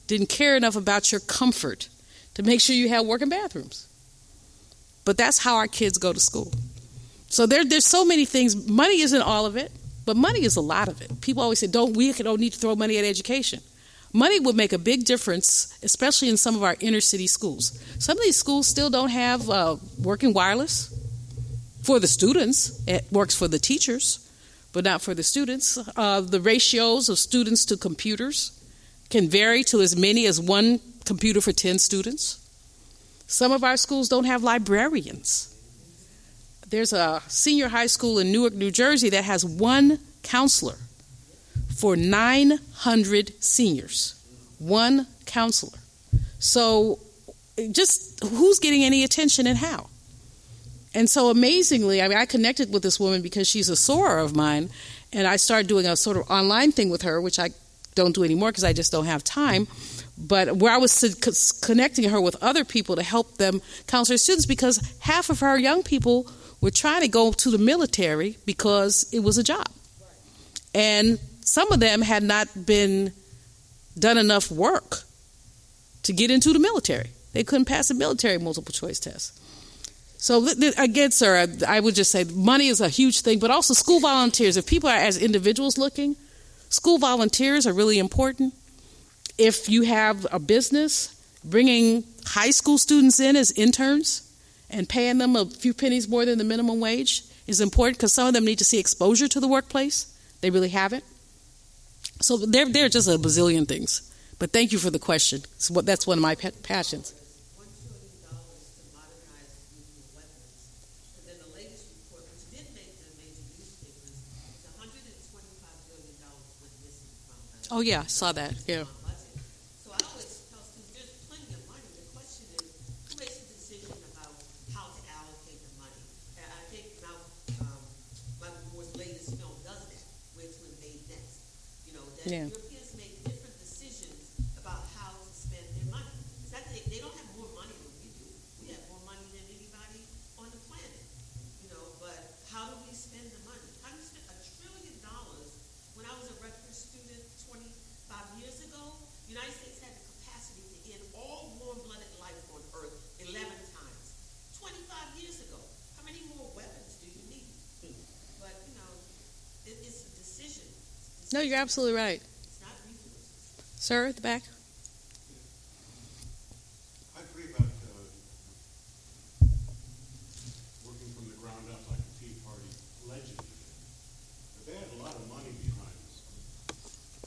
didn't care enough about your comfort to make sure you had working bathrooms. But that's how our kids go to school. So there, there's so many things. Money isn't all of it. But money is a lot of it. People always say, "Don't we don't need to throw money at education?" Money would make a big difference, especially in some of our inner city schools. Some of these schools still don't have uh, working wireless for the students. It works for the teachers, but not for the students. Uh, the ratios of students to computers can vary to as many as one computer for 10 students. Some of our schools don't have librarians there's a senior high school in Newark, New Jersey that has one counselor for 900 seniors. One counselor. So, just who's getting any attention and how? And so amazingly, I mean, I connected with this woman because she's a soror of mine, and I started doing a sort of online thing with her, which I don't do anymore because I just don't have time. But where I was connecting her with other people to help them counsel her students because half of her young people were trying to go to the military because it was a job. And some of them had not been done enough work to get into the military. They couldn't pass a military multiple choice test. So again, sir, I would just say money is a huge thing, but also school volunteers. If people are as individuals looking, school volunteers are really important. If you have a business, bringing high school students in as interns and paying them a few pennies more than the minimum wage is important because some of them need to see exposure to the workplace. They really haven't. So there, there are just a bazillion things. But thank you for the question. That's one of my passions. Oh yeah, I saw that. Yeah. So I always tell students there's plenty of money. The question is who makes the decision about how to allocate the money. And I think now um, Michael Moore's latest film does that, where it's with Next. You know, that Yeah. Europeans make different decisions about how to spend their money. It's not that they, they don't have more money than we do. We have more money than anybody on the planet. You know, but how do we spend the money? How do you spend a trillion dollars? When I was a Rutgers student 25 years ago, the United States had the capacity to end all warm-blooded life on Earth 11 times. 25 years ago. How many more weapons do you need? But, you know, it, it's a decision. It's No, you're absolutely right. Sir, at the back. I agree about uh, working from the ground up like the Tea Party legend did. But they had a lot of money behind us.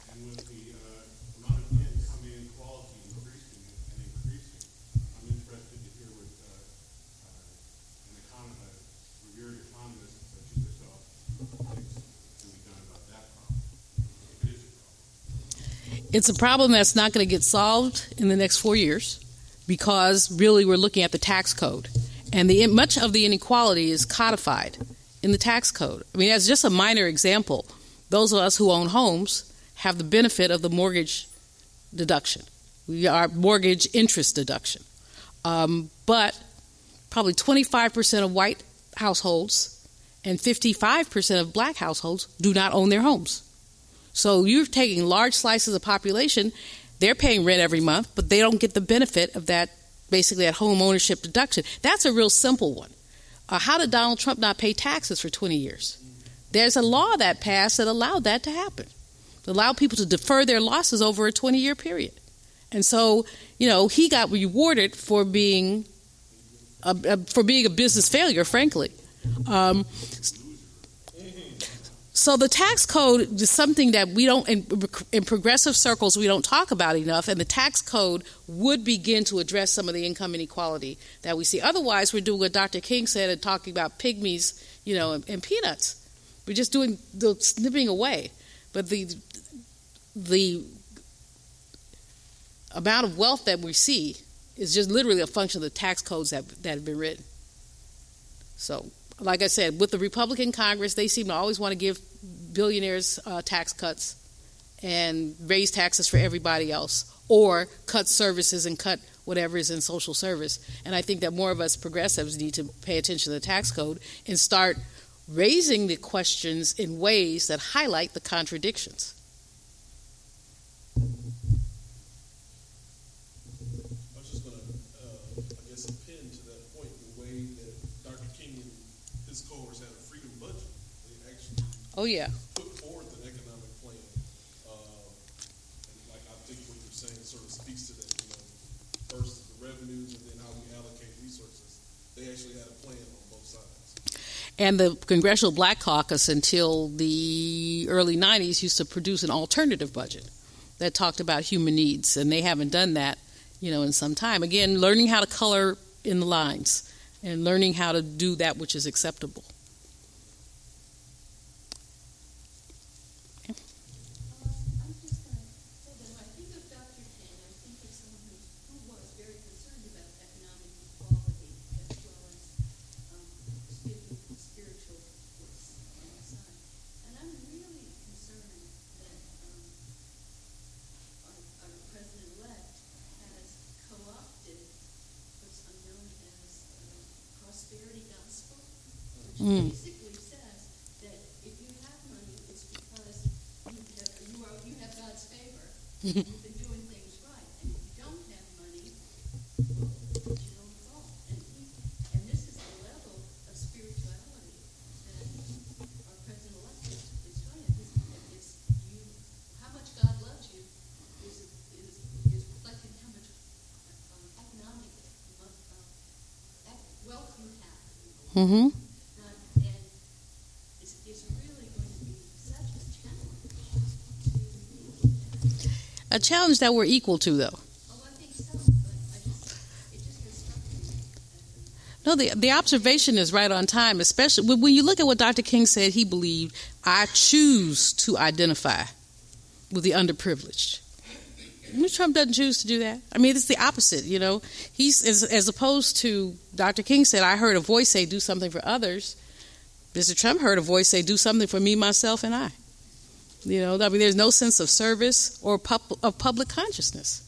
And with the uh, amount of income inequality increasing and increasing, I'm interested to hear what uh, uh, an economist, revered economist such as yourself thinks can be done about that problem. If it is a problem. It's a problem that's not going to get solved in the next four years because really we're looking at the tax code. And the, much of the inequality is codified in the tax code. I mean, as just a minor example, those of us who own homes have the benefit of the mortgage deduction. We are mortgage interest deduction. Um, but probably 25% of white households and 55% of black households do not own their homes. So you're taking large slices of population, they're paying rent every month, but they don't get the benefit of that basically that home ownership deduction. That's a real simple one. Uh, how did Donald Trump not pay taxes for 20 years? There's a law that passed that allowed that to happen. To allow people to defer their losses over a 20 year period. And so, you know, he got rewarded for being a, a, for being a business failure, frankly. Um, so the tax code is something that we don't in, in progressive circles we don't talk about enough, and the tax code would begin to address some of the income inequality that we see. Otherwise, we're doing what Dr. King said and talking about pygmies, you know, and, and peanuts. We're just doing the snipping away. But the the amount of wealth that we see is just literally a function of the tax codes that that have been written. So, like I said, with the Republican Congress, they seem to always want to give billionaires uh, tax cuts and raise taxes for everybody else, or cut services and cut whatever is in social service. And I think that more of us progressives need to pay attention to the tax code and start raising the questions in ways that highlight the contradictions. I was just going to, uh, I guess, append to that point the way that Dr. King and his cohorts had a freedom budget. They actually Oh, yeah. put forth an economic plan. Uh, and like I think what you're saying sort of speaks to that, you know, first the revenues and then how we allocate resources. They actually had a plan on both sides. And the Congressional Black Caucus, until the early 90s, used to produce an alternative budget that talked about human needs, and they haven't done that, you know, in some time. Again, learning how to color in the lines and learning how to do that which is acceptable. I'm just going to say that when I think of Dr. King, I think of someone who, who was very concerned about economic equality as well as um, You've been doing things right. And if you don't have money, well, you don't fall. And, he, and this is the level of spirituality that our president-elect is, is trying. It's, it's you, how much God loves you is, is, is reflecting how much um, economic uh, uh, wealth you have. Mm-hmm. Not, and it's, it's really going to be such a challenge to be A challenge that we're equal to, though. No, the the observation is right on time, especially when, you look at what Dr. King said he believed. I choose to identify with the underprivileged. Trump doesn't choose to do that. I mean, it's the opposite. You know, he's as, as opposed to Dr. King said, I heard a voice say, "Do something for others." Mr. Trump heard a voice say, "Do something for me, myself, and I." You know, I mean, there's no sense of service or pub, of public consciousness.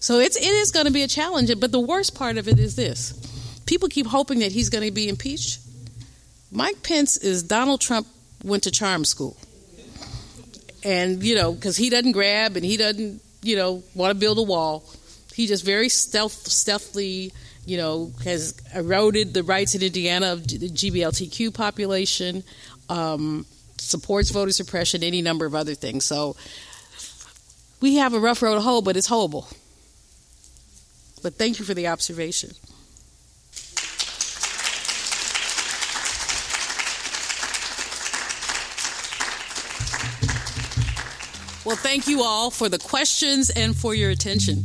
So it's it is going to be a challenge. But the worst part of it is this: people keep hoping that he's going to be impeached. Mike Pence is Donald Trump went to charm school, and you know, because he doesn't grab and he doesn't, you know, want to build a wall. He just very stealth, stealthily, you know, has eroded the rights in Indiana of the GBLTQ population. Um, supports voter suppression, any number of other things. So we have a rough road to hoe, but it's hoeable. But thank you for the observation. Well, thank you all for the questions and for your attention.